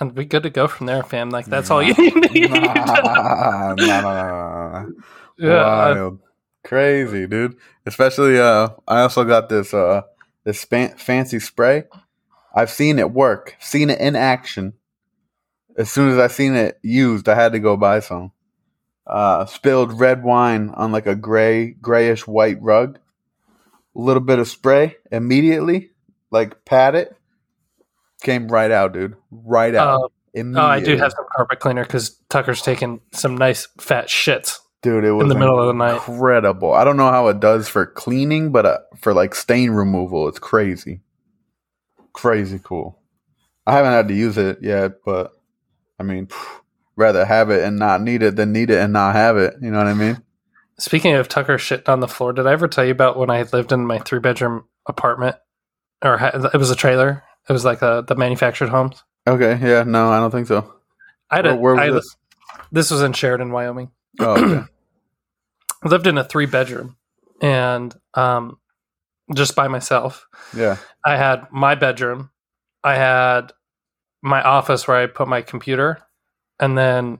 and we good to go from there, fam. Like that's all you need.
Nah, nah, nah, nah, nah, nah.
yeah, I-
Wild. Crazy, dude. Especially uh I also got this uh this fan- fancy spray. I've seen it work. Seen it in action. As soon as I seen it used, I had to go buy some. Uh spilled red wine on like a gray grayish white rug. A little bit of spray immediately, like pat it. Came right out, dude. Right out.
Uh, oh. I do have some carpet cleaner because Tucker's taking some nice fat shits.
Dude, it was in
the middle of the night.
Incredible. I don't know how it does for cleaning, but uh, for like stain removal, it's crazy. Crazy cool. I haven't had to use it yet, but I mean, rather have it and not need it than need it and not have it. You know what I mean?
Speaking of Tucker shitting on the floor, did I ever tell you about when I lived in my three bedroom apartment? Or it was a trailer. It was like uh the manufactured homes.
Okay. Yeah. No, I don't think so.
I had a,
Where, where was
a-
this?
this was in Sheridan, Wyoming.
Oh, okay.
I lived in a three bedroom and um, just by myself.
yeah.
I had my bedroom, I had my office where I put my computer, and then,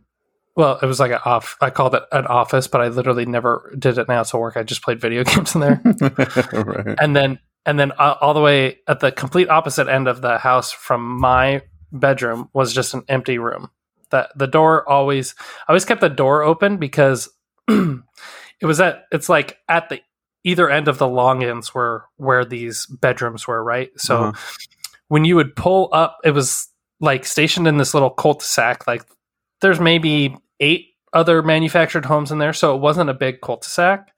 well, it was like an off. I called it an office, but I literally never did it now to work. I just played video games in there,
right.
and then and then uh, all the way at the complete opposite end of the house from my bedroom was just an empty room. That the door always, I always kept the door open because it was at it's like at the either end of the long ends were where these bedrooms were, right? So
Uh-huh.
when you would pull up, it was like stationed in this little cul-de-sac. Like there's maybe eight other manufactured homes in there, so it wasn't a big cul-de-sac.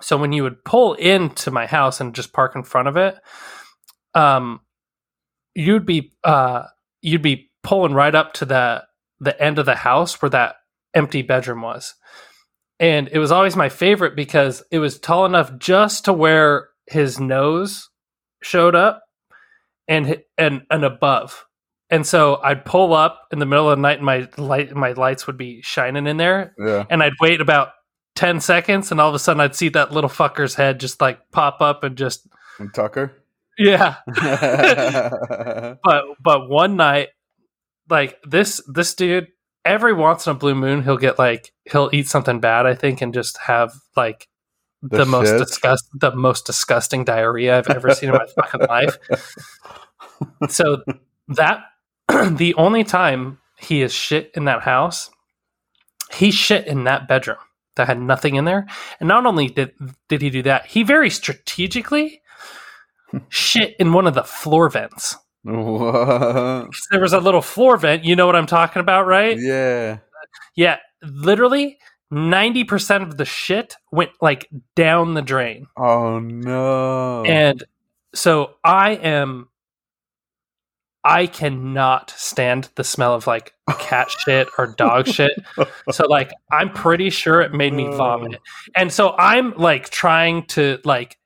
So when you would pull into my house and just park in front of it, um, you'd be uh, you'd be pulling right up to the the end of the house where that empty bedroom was, and it was always my favorite because it was tall enough just to where his nose showed up, and and and above. And so I'd pull up in the middle of the night, and my light, my lights would be shining in there,
Yeah.
and I'd wait about 10 seconds and all of a sudden I'd see that little fucker's head just like pop up and just
And Tucker.
yeah but but one night like this this dude every once in a blue moon he'll get like he'll eat something bad I think and just have like the,
The
most disgust the most disgusting diarrhea I've ever seen in my fucking life so that the only time he is shit in that house he shit in that bedroom that had nothing in there and not only did did he do that he very strategically shit in one of the floor vents
What?
there was a little floor vent you know what i'm talking about right
Yeah.
yeah literally 90% of the shit went like down the drain
Oh no.
And so I am I cannot stand the smell of like cat shit or dog shit. So like I'm pretty sure it made me uh. vomit. And so I'm like trying to like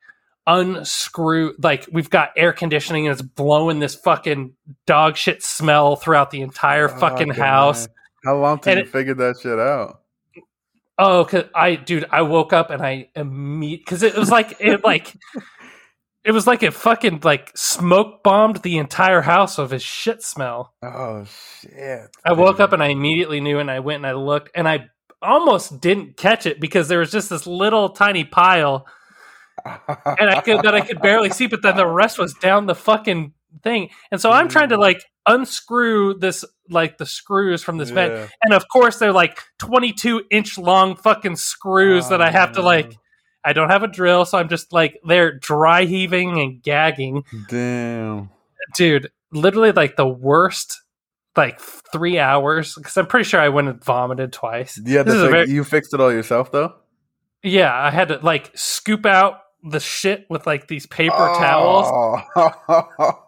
unscrew like we've got air conditioning and it's blowing this fucking dog shit smell throughout the entire oh, fucking
Fucking
house.
How long
did
you
it-
figured that shit out?
Oh, cause I, dude, I woke up and I immediately because it was like it like it was like it fucking like smoke bombed the entire house of his shit smell.
Oh shit!
I woke up and I immediately knew, and I went and I looked, and I almost didn't catch it because there was just this little tiny pile, and I could that I could barely see, but then the rest was down the fucking thing, and so I'm trying to mm. like unscrew this like the screws from this vent,
Yeah.
and of course they're like 22 inch long fucking screws that I have to
Oh,
like. I don't have a drill, so I'm just like they're dry heaving and gagging,
Damn.
dude. Literally like the worst, like three hours because I'm pretty sure I went and vomited twice.
Yeah,
This is very-
you fixed it all yourself though.
Yeah, I had to like scoop out the shit with like these paper
Oh.
towels.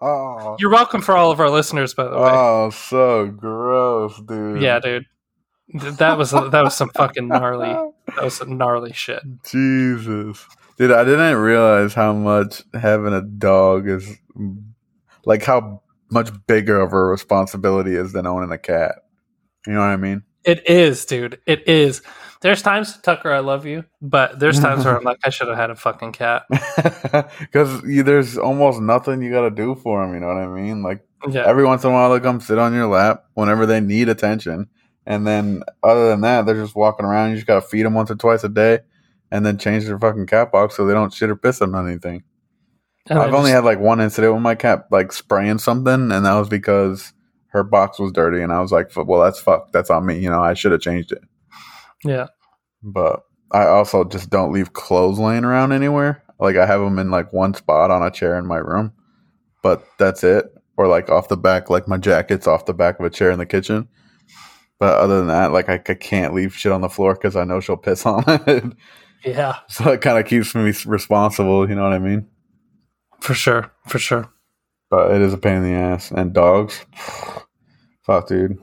towels.
You're welcome for all of our listeners, by the way.
oh, so gross, dude.
yeah, dude. That was that was some fucking gnarly. That was some gnarly shit.
Jesus, dude, I didn't realize how much having a dog is like how much bigger of a responsibility is than owning a cat. You know what I mean?
It is, dude. It is. There's times, Tucker, I love you, but there's times where I'm like, I should have had a fucking cat.
Because there's almost nothing you got to do for them. You know what I mean? Like
Yeah.
every once in a while, they come sit on your lap whenever they need attention, and then other than that, they're just walking around. You just got to feed them once or twice a day, and then change their fucking cat box so they don't shit or piss on anything.
And
I've only had like one incident with my cat like spraying something, and that was because her box was dirty, and I was like, "Well, that's fucked. That's on me. You know, I should have changed it."
yeah.
But I also just don't leave clothes laying around anywhere. Like I have them in like one spot on a chair in my room, but that's it. Or like off the back, like my jacket's off the back of a chair in the kitchen. But other than that, like I, I can't leave shit on the floor because I know she'll piss on it.
Yeah.
so it kind of keeps me responsible. You know what I mean?
For sure. For sure.
But it is a pain in the ass. And dogs, fuck, dude.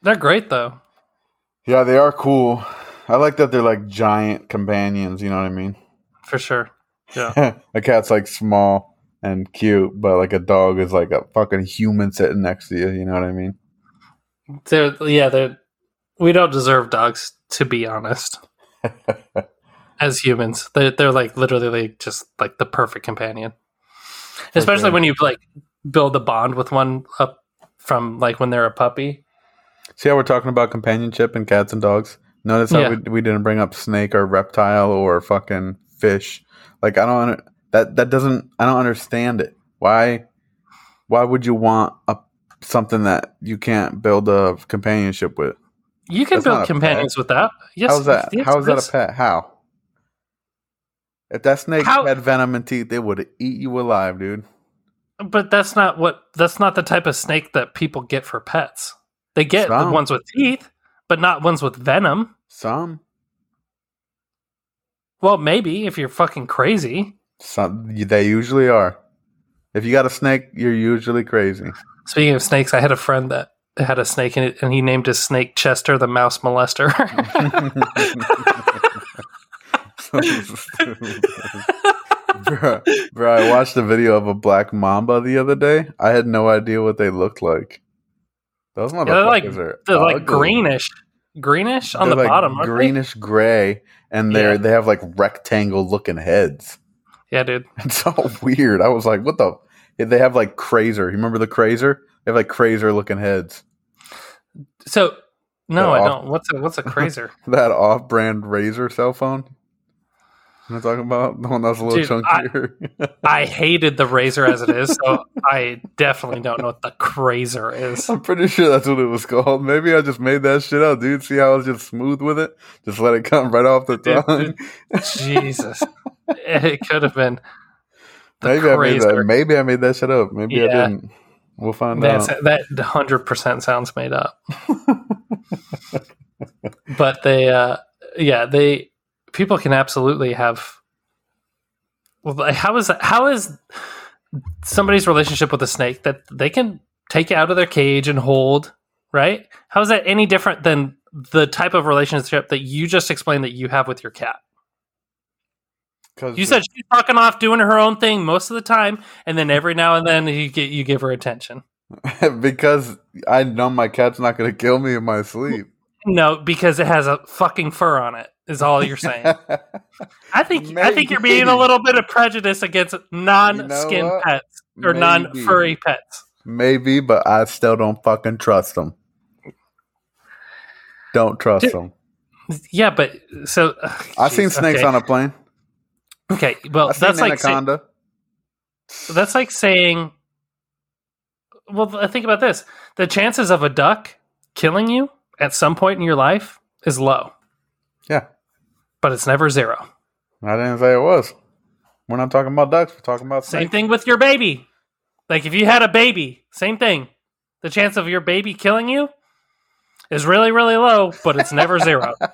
They're great though.
Yeah, they are cool. I like that they're like giant companions. You know what I mean?
For sure. Yeah.
a cat's like small and cute, but like a dog is like a fucking human sitting next to you. You know what I mean?
They're yeah, they're we don't deserve dogs to be honest. As humans, they're they're like literally like, just like the perfect companion. Especially
sure.
when you like build a bond with one up from like when they're a puppy.
See how we're talking about companionship and cats and dogs? Notice how
Yeah.
we, we didn't bring up snake or reptile or fucking fish. Like I don't that that doesn't I don't understand it. Why why would you want a something that you can't build a companionship with?
You can
That's
build companions with that. Yes.
How's that?
yes,
How is that a pet? How? If that snake
How-
had venom and teeth, it would eat you alive, dude.
But that's not what that's not the type of snake that people get for pets. They get the ones with teeth, but not ones with venom.
Some,
Well, maybe if you're fucking crazy.
some they usually are. If you got a snake, you're usually crazy.
Speaking of snakes, I had a friend that had a snake in it, and he named his snake Chester the Mouse Molester.
bro, bro, I watched a video of a black mamba the other day. I had no idea what they looked like. Those motherfuckers
they're like
are
they're like greenish, greenish on
They're
the
like
bottom. aren't they?
greenish gray, and they're
Yeah.
they have like rectangle looking heads.
Yeah, dude.
It's all weird. I was like, what the? They have like crazer. You remember the crazer? They have like crazer looking heads.
So no,
They're
I
off-
don't. What's a what's a crazer?
That off-brand Razor cell phone. You know I'm talking about? The one that was a little
Dude,
chunkier.
I hated the razor as it is, so I definitely don't know what the crazer is.
I'm pretty sure that's what it was called. Maybe I just made that shit up, dude. See how I was just smooth with it? Just let it come right off the
Dude,
tongue.
Jesus, it could have been.
Maybe I made that. Maybe I made that shit up. Maybe I didn't. We'll find
That's
out.
that hundred percent sounds made up. but they, uh, yeah, they people can absolutely have. Well, how is that, how is somebody's relationship with a snake that they can take it out of their cage and hold? Right? How is that any different than the type of relationship that you just explained that you have with your cat?
'Cause
You said she's fucking off doing her own thing most of the time, and then every now and then you get you give her attention.
because I know my cat's not going to kill me in my sleep.
No, because it has a fucking fur on it. Is all you're saying. I think I think you're being a little bit of prejudice against non-skin
what?
pets or
Maybe.
non-furry pets.
Maybe, but I still don't fucking trust them. Don't trust
Dude,
them.
Yeah, but so ugh,
I've seen snakes
okay.
on a plane.
Okay, well that's like say- that's like saying. Well, think about this: the chances of a duck killing you at some point in your life is low,
yeah,
but it's never zero.
I didn't say it was. We're not talking about ducks. We're talking about
Same thing with your baby. Like if you had a baby, same thing. The chance of your baby killing you is really, really low, but it's never zero.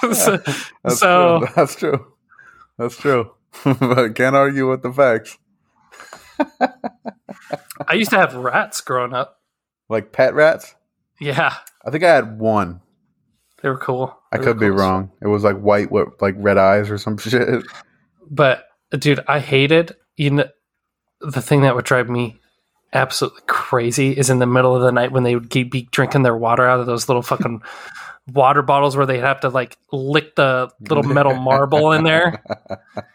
so,
That's
so-
true. that's true. That's true. but can't argue with the facts.
I used to have rats growing up.
Like pet rats.
Yeah,
I think I had one.
they were cool.
I could be
cool as
wrong. It was like white with like red eyes or some shit.
But dude, I hated you know, the thing that would drive me absolutely crazy is in the middle of the night when they would keep, be drinking their water out of those little fucking water bottles where they'd have to like lick the little metal marble in there.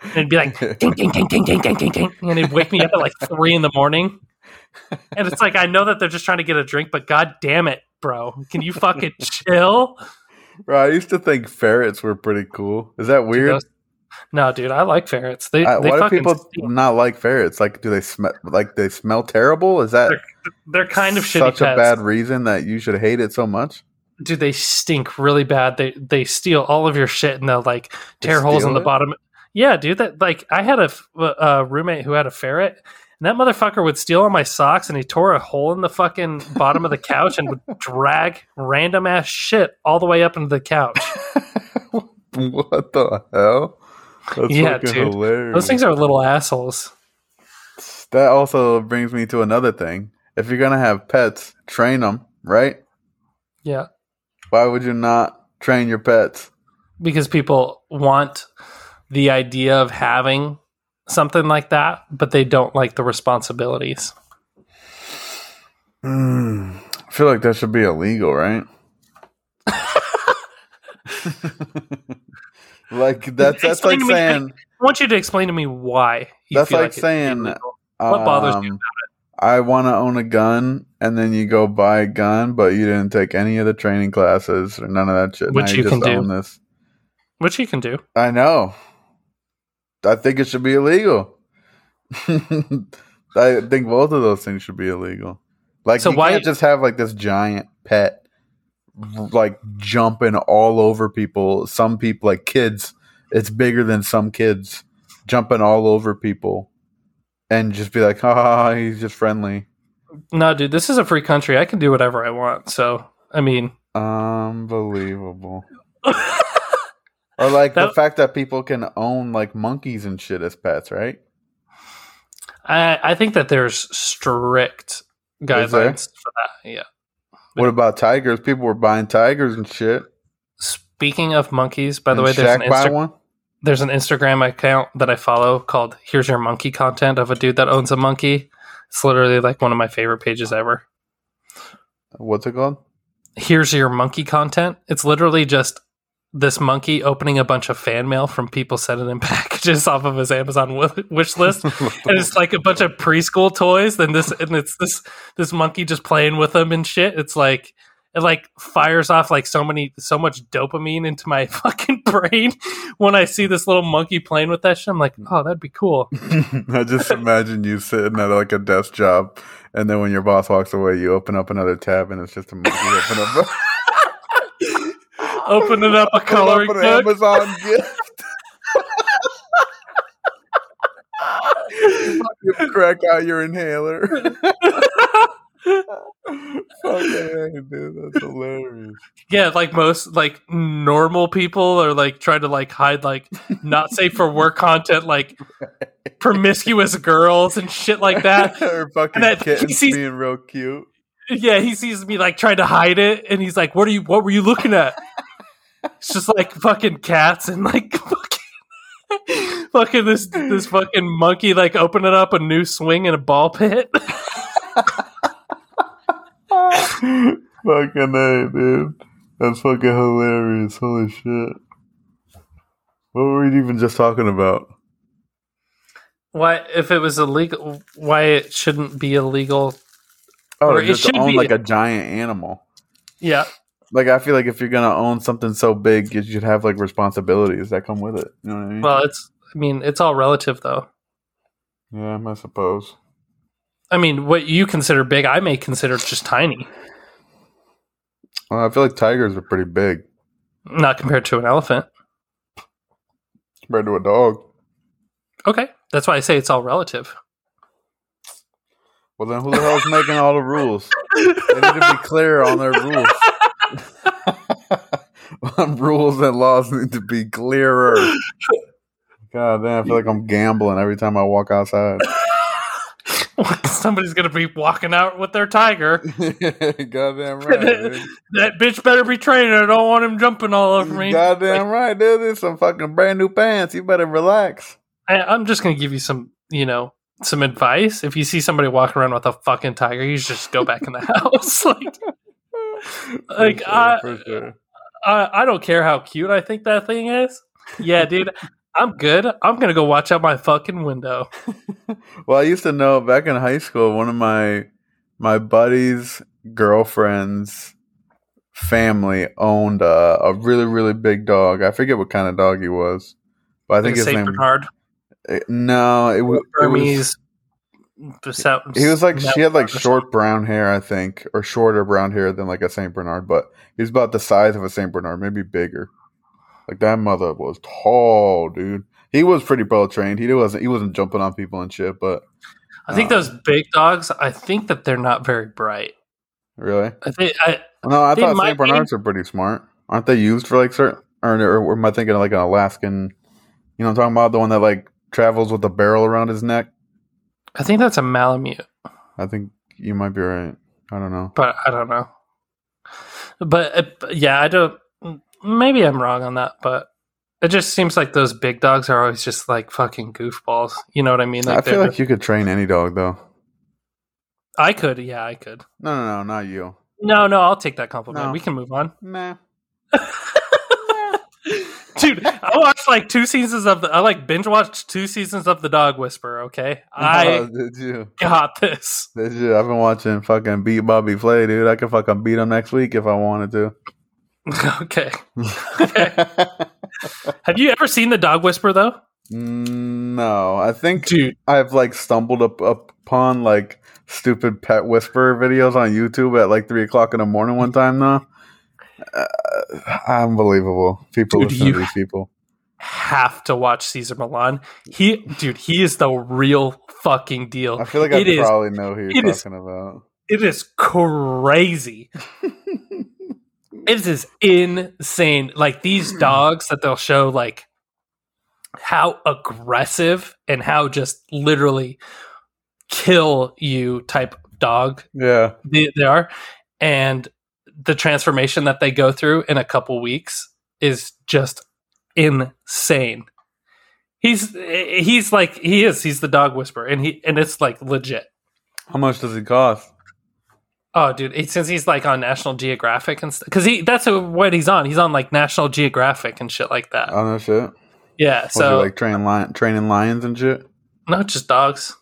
And it'd be like ding ding ding ding ding ding ding ding, and it'd wake me up at like three in the morning. And it's like I know that they're just trying to get a drink, but god damn it, bro, can you fucking chill?
Bro, I used to think ferrets were pretty cool. Is that weird?
No, dude, I like ferrets. They, they
why do people not like ferrets? Like, do they smell like they smell terrible? Is that
they're kind of shitty
such a
pets.
bad reason that you should hate it so much?
Dude, they stink really bad. They they steal all of your shit and they'll like
They
tear holes in the
it?
bottom. Yeah, dude. That like I had uh, a roommate who had a ferret, and that motherfucker would steal all my socks, and he tore a hole in the fucking bottom of the couch and would drag random ass shit all the way up into the couch.
what the hell? That's
Yeah, dude.
hilarious.
Those things are little assholes.
That also brings me to another thing. If you're gonna have pets, train them, right?
Yeah,
Why would you not train your pets?
because people want the idea of having something like that, but they don't like the responsibilities.
Mm, I feel like that should be illegal, right? like that's that's
Explain
like
me-
saying
I want you to explain to me why. You
That's
feel
like
it's
saying.
What bothers you
um, I want to own a gun, and then you go buy a gun, but you didn't take any of the training classes or none of that shit.
Which
now
you
just
can do.
this.
which you can do.
I know. I think it should be illegal. I think both of those things should be illegal. Like
So
you
why-
can't just have like this giant pet like jumping all over people. Some people like kids, it's bigger than some kids jumping all over people and just be like, "Ha, he's just friendly."
No, dude, this is a free country. I can do whatever I want. So, I mean,
Unbelievable. Or like the fact that people can own like monkeys and shit as pets, right?
I, I think that there's strict guidelines for that. Yeah.
What about tigers? People were buying tigers and shit.
Speaking of monkeys, by the way, there's an,
Shaq buy
Insta-
one?
There's an Instagram account that I follow called "Here's Your Monkey" content of a dude that owns a monkey. It's literally like one of my favorite pages ever.
What's it called?
here's your monkey content. It's literally just this monkey opening a bunch of fan mail from people sending him packages off of his Amazon wish list, and it's like a bunch of preschool toys. Then this and it's this this monkey just playing with them and shit. It's like it like fires off like so many so much dopamine into my fucking brain when I see this little monkey playing with that shit. I'm like, oh, that'd be cool.
I just imagine you sitting at like a desk job, and then when your boss walks away, you open up another tab, and it's just a monkey open up,
Opening up a coloring
up an
book.
Amazon gift. you crack out your inhaler. Fucking dude, that's hilarious.
Yeah, like most like normal people are like trying to like hide like not safe for work content, like promiscuous girls and shit like that.
or fucking
And that- he
kittens
sees-
being real cute.
Yeah, he sees me like trying to hide it, and he's like, "What are you? What were you looking at?" It's just like fucking cats and like fucking, fucking this this fucking monkey like opening up a new swing in a ball pit.
Fucking A, dude. That's fucking hilarious. Holy shit. What were we even just talking about?
why, if it was illegal, why it shouldn't be illegal?
Oh,
Or
to
it
just
should
own
be-
like a giant animal.
Yeah,
Like I feel like if you're gonna own something so big, you should have like responsibilities that come with it. You know what I mean?
well, it's. I mean, it's all relative though.
yeah, I suppose.
I mean, what you consider big, I may consider just tiny,
Well, I feel like tigers are pretty big
not compared to an elephant.
compared to a dog.
Okay, that's why I say it's all relative.
Well, then who the hell's making all the rules? They need to be clear on their rules. rules and laws need to be clearer. God damn, I feel like I'm gambling every time I walk outside.
Somebody's gonna be walking out with their tiger.
Goddamn right, dude.
That bitch better be trained. I don't want him jumping all over me.
Goddamn right, dude. There's some fucking brand new pants. You better relax.
I, I'm just gonna give you some you know, some advice. If you see somebody walking around with a fucking tiger, you should just go back in the house. like, like
sure,
I,
sure.
I, I don't care how cute I think that thing is. Yeah, dude, I'm good. I'm gonna go watch out my fucking window.
well, I used to know back in high school, one of my my buddy's girlfriend's family owned a, a really really big dog. I forget what kind of dog he was, but I think
Like a
his
Saint
name.
Bernard,
eh, No, it, wa- it was.
Bernese.
He was like she had like short brown hair, I think, or shorter brown hair than like a Saint Bernard, but he was about the size of a Saint Bernard, maybe bigger. Like that mother was tall, dude. He was pretty well trained. He wasn't he wasn't jumping on people and shit, but
I think those big dogs. I think that they're not very bright.
really,
I think I,
no, I thought Saint Bernards are pretty smart. Aren't they used for like certain? Or, or am I thinking of like an Alaskan? You know, what I'm talking about the one that like travels with a barrel around his neck.
I think that's a Malamute,
I think you might be right. I don't know.
but I don't know. But uh, yeah, I don't. Maybe I'm wrong on that, but it just seems like those big dogs are always just like fucking goofballs. You know what I mean?
I feel like you could train any dog though.
I could. Yeah, I could.
No, no, no, not you.
No, no, I'll take that compliment.
No.
We can move on.
Nah.
Dude, I watched like two seasons of the. I like binge watched two seasons of The Dog Whisperer. Okay,
Oh,
I
did you?
got this.
Did you? I've been watching fucking beat Bobby Flay, dude. I could fucking beat him next week if I wanted to.
okay. Have you ever seen The Dog Whisperer though?
Mm, no, I think
Dude,
I've like stumbled up, upon like stupid pet whisperer videos on YouTube at like three o'clock in the morning one time. Though, uh, unbelievable. People
Dude,
listen to these people.
have to watch Cesar Millan. He, dude, he is the real fucking deal.
I feel like I
It is-
probably know who you're
it is-
talking about.
It is crazy. it is insane. Like these hmm. dogs that they'll show, like how aggressive and how just literally kill you type dog
Yeah,
they, they are, and the transformation that they go through in a couple weeks is just insane. He's he's like he is he's the dog whisperer, and he and it's like legit.
how much does it cost?
Oh, dude! It, since he's like on National Geographic and stuff, because he that's what he's on. He's on like National Geographic and shit like that.
Oh no shit.
yeah.
Was
So
like train lion, training lions and shit
not just dogs.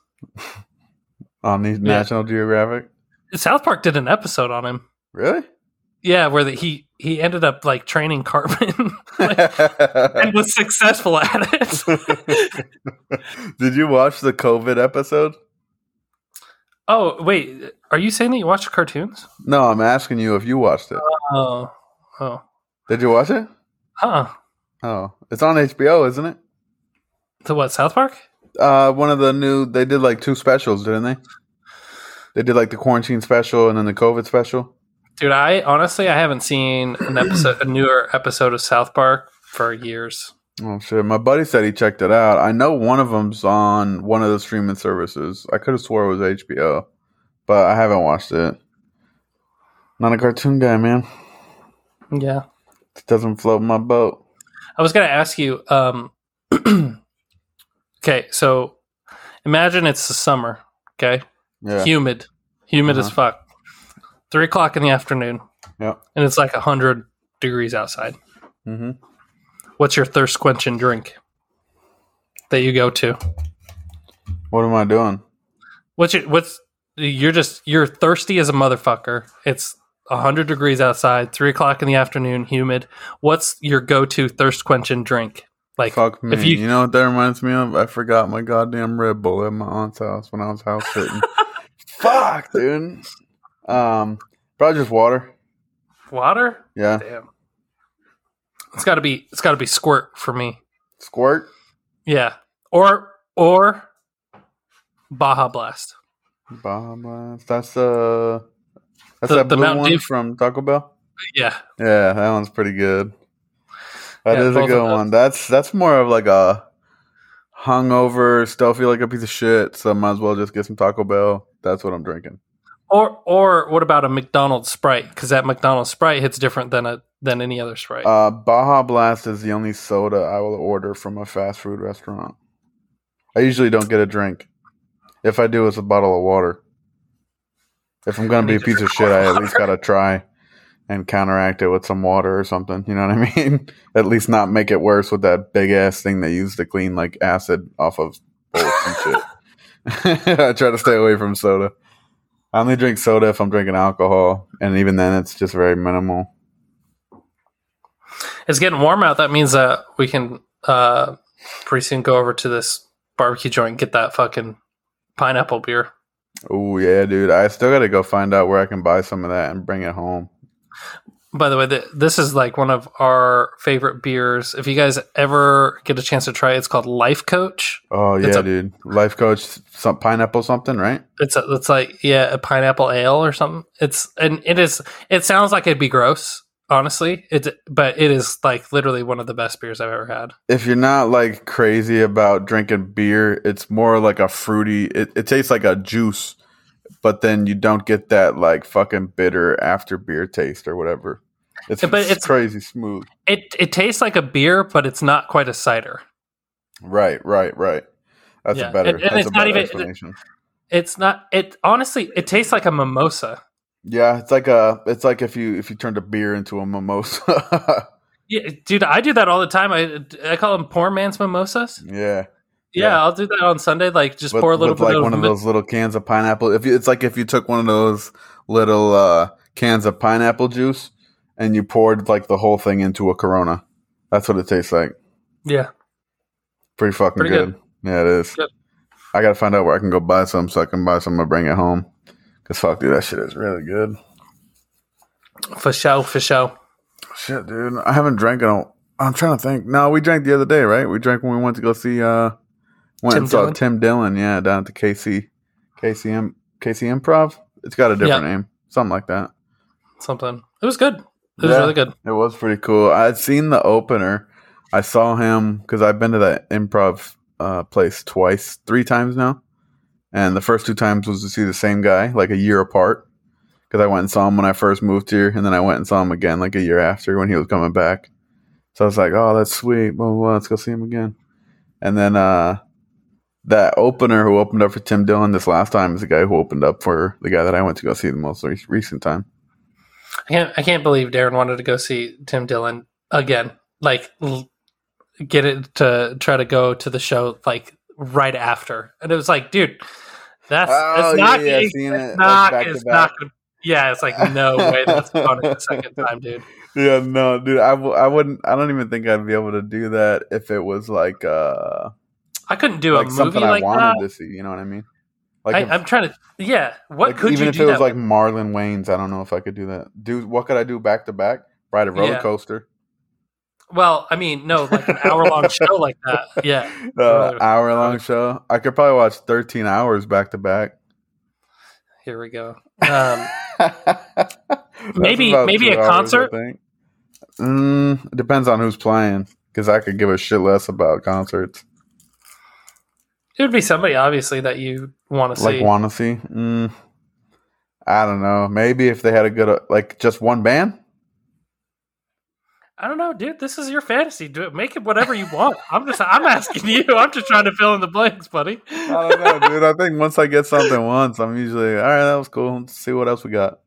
on these National Geographic?
South Park did an episode on him.
Really?
Yeah, where the, he he ended up like training Cartman and was successful at it.
Did you watch the COVID episode?
oh wait, are you saying that you watched cartoons?
No, I'm asking you if you watched it.
Oh, oh,
Did you watch it?
huh?
Oh, it's on HBO, isn't it?
The what? South Park?
Uh, one of the new they did like two specials, didn't they? They did like the quarantine special and then the COVID special.
Dude, I honestly I haven't seen an episode, a newer episode of South Park for years.
Oh shit! My buddy said he checked it out. I know one of them's on one of the streaming services. I could have swore it was HBO, but I haven't watched it. Not a cartoon guy, man.
Yeah.
It doesn't float my boat.
I was going to ask you. Um, okay, so imagine it's the summer. Okay,
Yeah.
humid, humid as
Uh-huh.
fuck. Three o'clock in the afternoon,
Yeah.
and it's like hundred degrees outside.
Mm-hmm.
What's your thirst quenching drink that you go to?
What am I doing?
What's your what's you're just you're thirsty as a motherfucker. It's hundred degrees outside, three o'clock in the afternoon, humid. What's your go to thirst quenching drink? Like
Fuck me.
if
You,
you-
know what that reminds me of? I forgot my goddamn Red Bull at my aunt's house when I was house sitting. Fuck, dude. Um, probably just water.
water?
Yeah.
Damn. It's gotta be it's gotta be squirt for me.
Squirt.
Yeah. Or or Baja Blast.
Baja Blast. That's uh that's
The-
that
the
blue
Mountain
one
Dew?
from Taco Bell.
Yeah.
Yeah, that one's pretty good. That
Yeah,
is a good one. That's that's more of like a hungover, still feel like a piece of shit. So might as well just get some Taco Bell. That's what I'm drinking.
Or or what about a McDonald's Sprite? Because that McDonald's Sprite hits different than a than any other Sprite.
Uh, Baja Blast is the only soda I will order from a fast food restaurant. I usually don't get a drink. If I do, it's a bottle of water. If I'm gonna be a piece of shit, I at least gotta try and counteract it with some water or something. You know what I mean? at least not make it worse with that big ass thing they use to clean like acid off of bolts and shit. I try to stay away from soda. I only drink soda if I'm drinking alcohol, and even then, it's just very minimal.
It's getting warm out. That means that we can uh, pretty soon go over to this barbecue joint, get that fucking pineapple beer.
Oh yeah, dude! I still got to go find out where I can buy some of that and bring it home.
By the way, th- this is like one of our favorite beers. If you guys ever get a chance to try it, it's called Life Coach.
Oh yeah,
a-
dude! Life coach, some pineapple something, right?
It's a, it's like yeah, a pineapple ale or something. It's and it is. It sounds like it'd be gross, honestly. It but it is like literally one of the best beers I've ever had.
If you're not like crazy about drinking beer, it's more like a fruity. It, it tastes like a juice, but then you don't get that like fucking bitter after beer taste or whatever. It's,
but
it's
it's-
crazy smooth.
It it tastes like a beer, but it's not quite a cider.
Right, right, right. That's
Yeah,
a better.
and- and
that's
it's
a
not
better
even-
explanation.
It's not. It honestly, it tastes like a mimosa.
Yeah, it's like a. It's like if you if you turned a beer into a mimosa.
Yeah, dude, I do that all the time. I I call them poor man's mimosas.
yeah,
Yeah,
Yeah.
I'll do that on Sunday. Like just
with,
pour a little bit
like
of
one of
mi-
those little cans of pineapple. If you, it's like if you took one of those little uh, cans of pineapple juice and you poured like the whole thing into a Corona. That's what it tastes like.
Yeah,
Pretty fucking
Pretty
good. Yeah, it is.
Good.
I gotta find out where I can go buy some so I can buy some and bring it home. Cause fuck, dude, that shit is really good.
for show, for show.
Shit, dude, I haven't drank in a. I'm trying to think. No, we drank the other day, right? We drank when we went to go see. uh Went
Tim
and saw
Dillon?
Tim Dillon, yeah, down at the KC, KCM, KC Improv. It's got a different name, something like that.
Something. It was good. It was
Yeah.
really good.
It was pretty cool. I'd seen the opener. I saw him because I've been to that improv uh, place twice, three times now. And the first two times was to see the same guy, like a year apart. Because I went and saw him when I first moved here, and then I went and saw him again like a year after when he was coming back. So I was like, "Oh, that's sweet. Let's go see him again." And then uh, that opener who opened up for Tim Dillon this last time is the guy who opened up for the guy that I went to go see the most re- recent time.
I can't. I can't believe Darren wanted to go see Tim Dillon again. Like, l- get it to try to go to the show like right after, and it was like, dude, that's
Oh,
it's not.
yeah, yeah,
it's
it, like,
not. it's not. Gonna, yeah, it's like no way. That's fun the second time, dude.
Yeah, no, dude, I, w- I wouldn't. I don't even think I'd be able to do that if it was like uh
I couldn't do
like
a movie
something
like
I wanted
that.
to see. You know what I mean? Like,
I,
if,
I'm trying to. Yeah, what
like,
could
even
you
if
do
it was
that
like? Marlon Wayans, I don't know if I could do that. Dude, what could I do back to back? Ride a roller
Yeah.
coaster,
Well, I mean, no, like an hour long show like that. Yeah,
uh, hour long show. I could probably watch thirteen hours back to back.
here we go. Um, Maybe- maybe a
hours,
concert?
Mm, depends on who's playing, because I could give a shit less about concerts.
it would be somebody obviously that you want to see.
like want to see mm, i don't know maybe if they had a good uh, like just one band
I don't know, dude. This is your fantasy. Do it. Make it whatever you want. I'm just. I'm asking you. I'm just trying to fill in the blanks, buddy.
i don't know dude i think once i get something once i'm usually all right that was cool let's see what else we got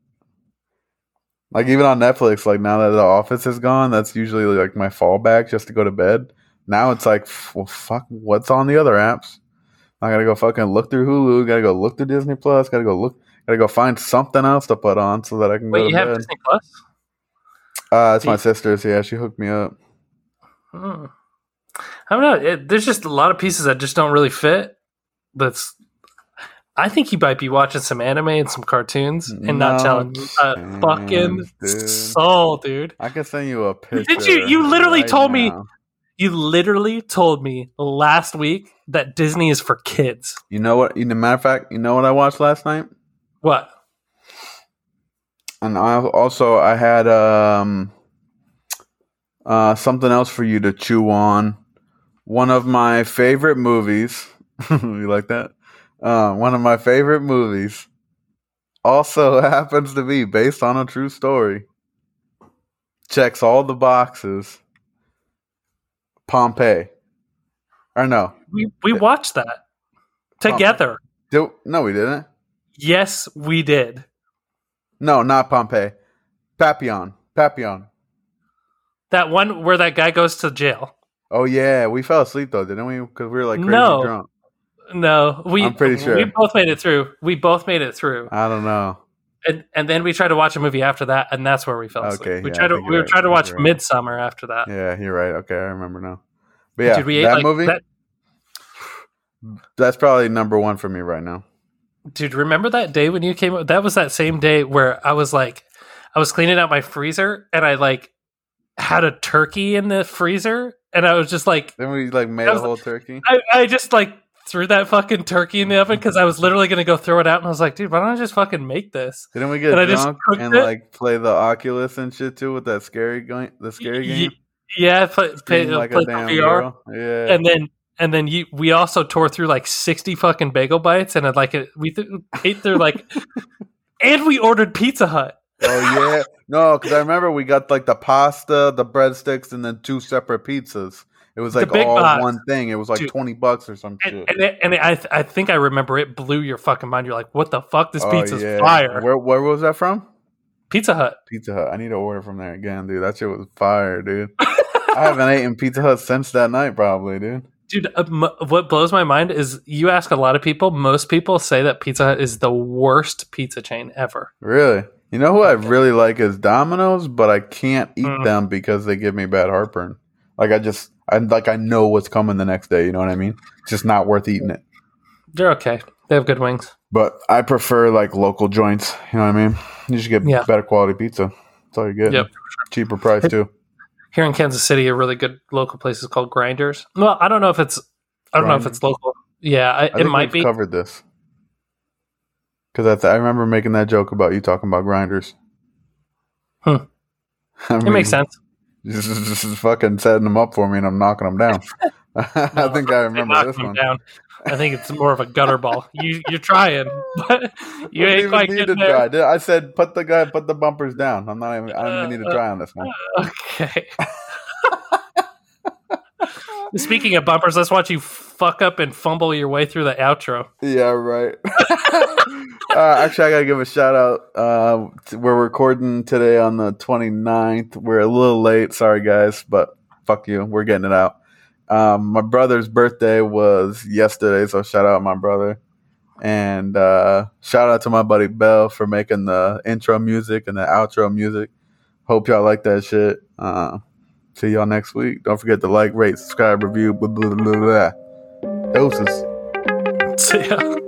like even on netflix like now that the office is gone that's usually like my fallback just to go to bed now it's like well fuck what's on the other apps i gotta go fucking look through hulu gotta go look through disney plus gotta go look gotta go find something else to put on so that i can
Wait,
go
you
to
have
bed
Disney Plus?
Uh it's my sister's yeah she hooked me up
Hmm. I don't know. It, there's just a lot of pieces that just don't really fit. That's. I think you might be watching some anime and some cartoons and not
No
telling me a
chance,
fucking
dude.
soul, dude.
I can send you a picture.
Did you- you literally
right
told me- You literally told me last week that Disney is for kids.
You know what? You a matter of fact, you know what I watched last night,
What?
And I also I had um uh something else for you to chew on. One of my favorite movies. you like that? Uh, one of my favorite movies also happens to be based on a true story. Checks all the boxes. Pompeii. Or no,
we, we watched that together.
Did, no, we didn't.
Yes, we did.
No, not Pompeii. Papillon. Papillon.
That one where that guy goes to jail.
Oh yeah, we fell asleep though, didn't we? Because we were like crazy
No.
drunk.
No, we.
I'm pretty sure.
we both made it through. We both made it through,
I don't know.
and and then we tried to watch a movie after that, and that's where we fell asleep.
Okay,
we
yeah,
tried to we
right.
trying to watch
right.
Midsummer after that.
Yeah, you're right. Okay, I remember now. But yeah,
Dude, we ate
that
like
movie.
that.
That's probably number one for me right now.
Dude, remember that day when you came? up? That was that same day where I was like, I was cleaning out my freezer, and I like had a turkey in the freezer, and I was just like,
Then we like made
That
a whole turkey.
I, I just like threw that fucking turkey in the oven because I was literally gonna go throw it out, and I was like, dude, why don't I just fucking make this?
Didn't we get
and I just
drunk and
it?
like play the Oculus and shit too with that scary game? The scary game.
Yeah, play, play,
uh, like
play
a damn
VR,
girl. Yeah.
and then and then you we also tore through like sixty fucking bagel bites, and it, like it, we th- ate through like, and we ordered Pizza Hut.
oh yeah, no, because I remember we got like the pasta, the breadsticks, and then two separate pizzas. It was like all
box.
one thing. It was like
Dude.
twenty bucks or some
And,
shit.
and, it, and it, I, th- I think I remember it blew your fucking mind. You're like, what the fuck? This
Oh,
pizza's
yeah.
fire.
Where where was that from?
Pizza Hut.
Pizza Hut. I need to order from there again, dude. That shit was fire, dude. I haven't eaten Pizza Hut since that night, probably, dude.
Dude, uh, m- what blows my mind is you ask a lot of people, most people say that Pizza Hut is the worst pizza chain ever.
Really? You know who I really like is Domino's, but I can't eat
Mm.
them because they give me bad heartburn. Like I just, I like I know what's coming the next day. You know what I mean? It's just not worth eating it.
They're okay. They have good wings.
But I prefer like local joints. You know what I mean? You should get
Yeah.
better quality pizza. That's all you get.
Yep.
Cheaper price too.
Here in Kansas City, a really good local place is called Grinders. Well, I don't know if it's, I don't know if it's local. Yeah, I,
I
it might be.
covered this because I, th- I remember making that joke about you talking about grinders.
Hmm.
I
It
mean,
makes sense.
This is, this is fucking setting them up for me, and I'm knocking them down. I think I remember this one.
Down. I think it's more of a gutter ball. You you're trying, but you
I
ain't quite
need to
getting there.
try. I said put the guy, put the bumpers down. I'm not even. I don't even need to
Uh,
try on this one.
Okay. Speaking of bumpers, let's watch you fuck up and fumble your way through the outro.
Yeah, right. uh, actually, I gotta give a shout out. Uh, we're recording today on the 29th. We're a little late. Sorry, guys, but fuck you. We're getting it out. Um, my brother's birthday was yesterday, so shout out my brother. And uh, shout out to my buddy Bell for making the intro music and the outro music. Hope y'all like that shit. Uh, see y'all next week. Don't forget to like, rate, subscribe, review, blah, blah, blah, blah. Doses.
See ya.